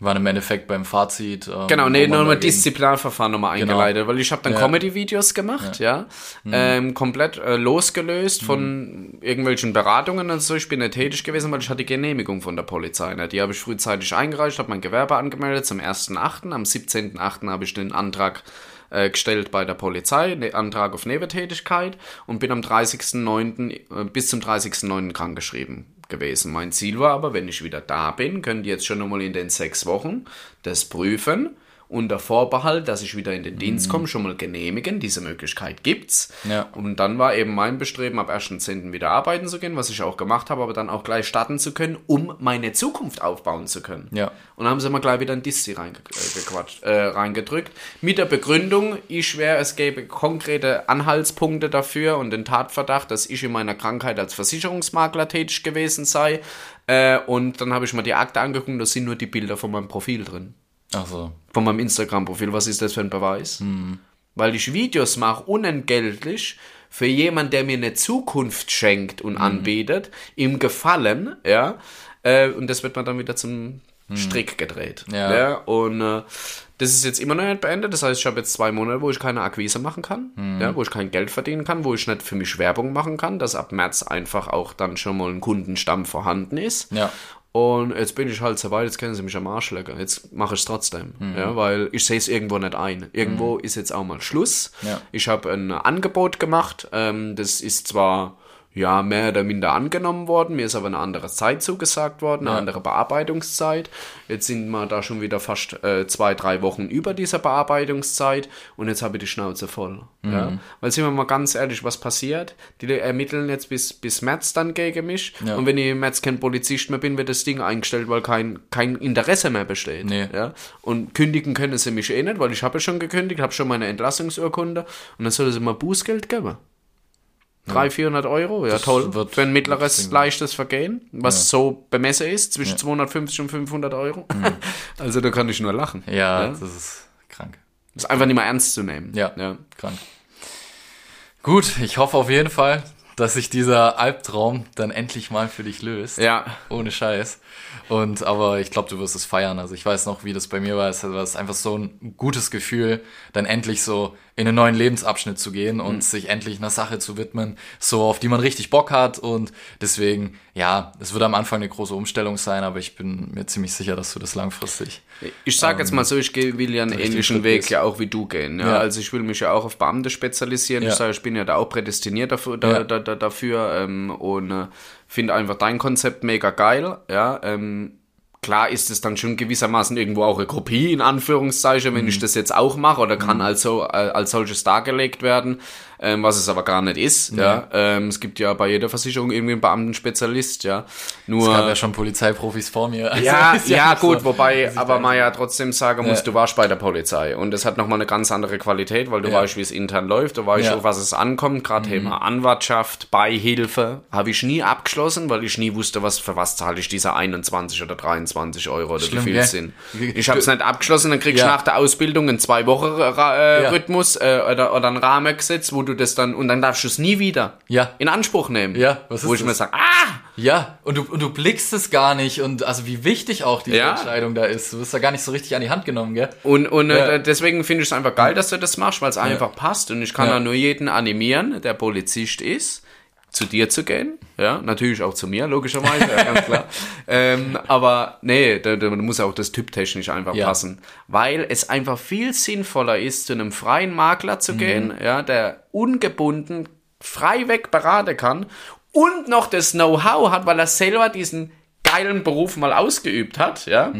War im Endeffekt beim Fazit. Ähm, Genau, nee, nochmal Disziplinarverfahren nochmal Genau. eingeleitet, weil ich habe dann Ja. Comedy-Videos gemacht, ja, ähm, komplett äh, losgelöst von irgendwelchen Beratungen und so. Ich bin nicht tätig gewesen, weil ich hatte die Genehmigung von der Polizei. Ne? Die habe ich frühzeitig eingereicht, habe mein Gewerbe angemeldet zum 1.8. Am 17.8. habe ich den Antrag äh, gestellt bei der Polizei, ne, Antrag auf Nebentätigkeit und bin am 30.09. Äh, bis zum 30.09. krankgeschrieben gewesen. Mein Ziel war aber, wenn ich wieder da bin, könnt ihr jetzt schon nochmal in den sechs Wochen das prüfen unter Vorbehalt, dass ich wieder in den Dienst komme, schon mal genehmigen. Diese Möglichkeit gibt's. Ja. Und dann war eben mein Bestreben, ab 1.10. wieder arbeiten zu gehen, was ich auch gemacht habe, aber dann auch gleich starten zu können, um meine Zukunft aufbauen zu können. Ja. Und dann haben sie mal gleich wieder ein Dissi reingequatscht, äh, reingedrückt. Mit der Begründung, ich schwöre, es gäbe konkrete Anhaltspunkte dafür und den Tatverdacht, dass ich in meiner Krankheit als Versicherungsmakler tätig gewesen sei. Äh, und dann habe ich mal die Akte angeguckt, da sind nur die Bilder von meinem Profil drin Ach so. von meinem Instagram-Profil. Was ist das für ein Beweis? Weil ich Videos mache, unentgeltlich, für jemanden, der mir eine Zukunft schenkt und anbietet, ihm gefallen, ja, äh, und das wird man dann wieder zum Strick gedreht. Ja. Und äh, das ist jetzt immer noch nicht beendet. Das heißt, ich habe jetzt zwei Monate, wo ich keine Akquise machen kann, ja, wo ich kein Geld verdienen kann, wo ich nicht für mich Werbung machen kann, dass ab März einfach auch dann schon mal ein Kundenstamm vorhanden ist. Ja. Und jetzt bin ich halt so weit, jetzt können sie mich am Arsch lecken. Jetzt mache ich es trotzdem. Ja, weil ich sehe es irgendwo nicht ein. Irgendwo ist jetzt auch mal Schluss. Ja. Ich habe ein Angebot gemacht. Ähm, das ist zwar ja mehr oder minder angenommen worden, mir ist aber eine andere Zeit zugesagt worden, eine Ja. andere Bearbeitungszeit. Jetzt sind wir da schon wieder fast äh, zwei, drei Wochen über dieser Bearbeitungszeit und jetzt habe ich die Schnauze voll. Mhm. Ja? Weil sind wir mal ganz ehrlich, was passiert? Die ermitteln jetzt bis, bis März dann gegen mich Ja. und wenn ich im März kein Polizist mehr bin, wird das Ding eingestellt, weil kein, kein Interesse mehr besteht. Nee. Ja? Und kündigen können sie mich eh nicht, weil ich habe ja schon gekündigt, habe schon meine Entlassungsurkunde und dann sollen sie mal Bußgeld geben. 300, 400 Euro, ja toll. wird- Für ein mittleres, leichtes Vergehen, was so bemessen ist, zwischen 250 und 500 Euro. Also da kann ich nur lachen. Mhm. Ja, Ja? das ist krank. Das ist einfach nicht mehr ernst zu nehmen. Ja. ja. Krank. Gut, ich hoffe auf jeden Fall, dass sich dieser Albtraum dann endlich mal für dich löst. Ja. Ohne Scheiß. Und aber ich glaube, du wirst es feiern. Also ich weiß noch, wie das bei mir war. Es war einfach so ein gutes Gefühl, dann endlich so in einen neuen Lebensabschnitt zu gehen und sich endlich einer Sache zu widmen, so auf die man richtig Bock hat. Und deswegen, ja, es wird am Anfang eine große Umstellung sein, aber ich bin mir ziemlich sicher, dass du das langfristig. Ich sag jetzt mal so, ich geh- will ja einen ähnlichen Weg gehst. ja auch wie du gehen. Ja? Ja. Also ich will mich ja auch auf Beamte spezialisieren. Ja. Ich sage, ich bin ja da auch prädestiniert dafür, da, da, da, dafür ähm, und äh, finde einfach dein Konzept mega geil. Ja, ähm, Klar ist es dann schon gewissermaßen irgendwo auch eine Kopie, in Anführungszeichen, wenn ich das jetzt auch mache oder kann also äh, als solches dargelegt werden, ähm, was es aber gar nicht ist. Ja. Ähm, es gibt ja bei jeder Versicherung irgendwie einen Beamtenspezialist, ja. Nur Es gab ja schon Polizeiprofis vor mir. Also ja, ja, nicht gut, so, wobei, aber man ja trotzdem sagen muss, Ja. du warst bei der Polizei und das hat nochmal eine ganz andere Qualität, weil du Ja. weißt, wie es intern läuft, du weißt, Ja. Mhm. auf was es ankommt, gerade Thema Anwartschaft, Beihilfe, habe ich nie abgeschlossen, weil ich nie wusste, was für was zahle ich diese 21 oder 23 Euro oder Schlimm, wie viel gell? es sind. Ich habe es nicht abgeschlossen, dann kriegst du Ja. nach der Ausbildung einen zwei Wochen äh, Ja. Rhythmus äh, oder, oder einen Rahmen gesetzt, wo du das dann und dann darfst du es nie wieder Ja. in Anspruch nehmen. Ja, was ist wo ich das? mir sage, ah, Ja, und du, und du blickst es gar nicht und also wie wichtig auch diese Ja. Entscheidung da ist. Du wirst da gar nicht so richtig an die Hand genommen, gell? Und, und Ja. äh, deswegen finde ich es einfach geil, dass du das machst, weil es einfach passt. Und ich kann da nur jeden animieren, der Polizist ist, zu dir zu gehen. Ja, natürlich auch zu mir, logischerweise, ganz klar. ähm, aber nee, da, da muss auch das typtechnisch einfach Ja. passen. Weil es einfach viel sinnvoller ist, zu einem freien Makler Mhm. zu gehen, ja, der ungebunden frei weg beraten kann und noch das Know-how hat, weil er selber diesen geilen Beruf mal ausgeübt hat, ja,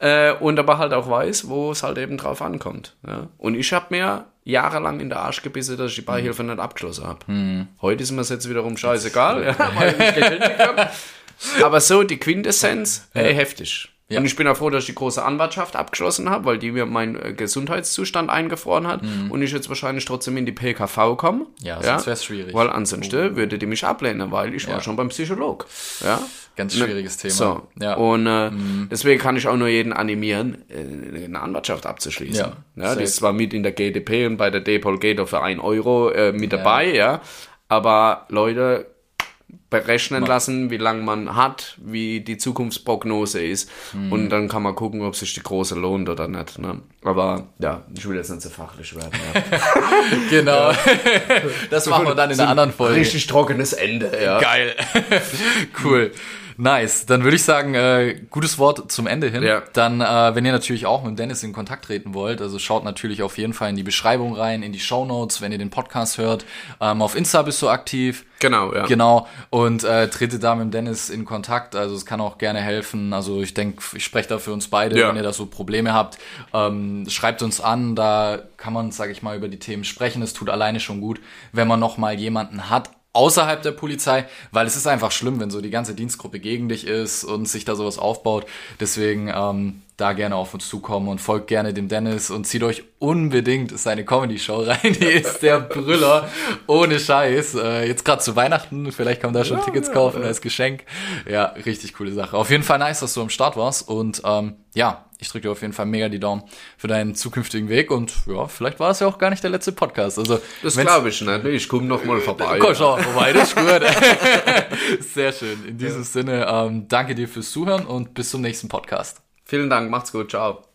äh, und aber halt auch weiß, wo es halt eben drauf ankommt, ja. Und ich habe mir jahrelang in der Arsch gebissen, dass ich die Beihilfe nicht abgeschlossen habe. Heute ist mir das jetzt wiederum scheißegal, ja, weil ich gekündigt hab. Aber so die Quintessenz, ey, heftig. Ja. Und ich bin auch froh, dass ich die große Anwartschaft abgeschlossen habe, weil die mir meinen äh, Gesundheitszustand eingefroren hat und ich jetzt wahrscheinlich trotzdem in die PKV komme. Mhm. Ja, sonst wär's schwierig. Weil ansonsten würde die mich ablehnen, weil ich war Ja. schon beim Psycholog. Ja. Ganz Ne, schwieriges Thema. So. Ja. Und äh, deswegen kann ich auch nur jeden animieren, äh, eine Anwartschaft abzuschließen. Ja, Ja, die ist zwar mit in der GDP und bei der DPOL geht auch für 1 Euro äh, mit dabei, ja. Aber Leute berechnen lassen, wie lange man hat, wie die Zukunftsprognose ist. Mhm. Und dann kann man gucken, ob sich die große lohnt oder nicht. Ne? Aber ja, ich will jetzt nicht so fachlich werden. Ja. Genau. das machen wir dann in einer anderen Folge. Richtig trockenes Ende, ja. Geil. cool. Nice. Dann würde ich sagen, äh, gutes Wort zum Ende hin. Ja. Dann, äh, wenn ihr natürlich auch mit Dennis in Kontakt treten wollt, also schaut natürlich auf jeden Fall in die Beschreibung rein, in die Show Notes, wenn ihr den Podcast hört. Ähm, auf Insta bist du aktiv. Genau, ja. Genau. Und äh, tretet da mit Dennis in Kontakt. Also es kann auch gerne helfen. Also ich denke, ich spreche da für uns beide, Ja. wenn ihr da so Probleme habt. Ähm, schreibt uns an, da kann man, sage ich mal, über die Themen sprechen. Es tut alleine schon gut, wenn man noch mal jemanden hat außerhalb der Polizei, weil es ist einfach schlimm, wenn so die ganze Dienstgruppe gegen dich ist und sich da sowas aufbaut. Deswegen ähm, da gerne auf uns zukommen und folgt gerne dem Dennis und zieht euch unbedingt seine Comedy-Show rein. Die ist der Brüller, ohne Scheiß. Äh, jetzt gerade zu Weihnachten, vielleicht kann man da schon Tickets kaufen als Geschenk. Ja, richtig coole Sache. Auf jeden Fall nice, dass du am Start warst und ähm, ja, ich drücke dir auf jeden Fall mega die Daumen für deinen zukünftigen Weg und ja, vielleicht war es ja auch gar nicht der letzte Podcast. Also Das glaube ich nicht. Ich komme noch mal vorbei. Komm, mal vorbei, das ist gut. Sehr schön. In diesem Sinne, ähm, danke dir fürs Zuhören und bis zum nächsten Podcast. Vielen Dank, macht's gut, ciao.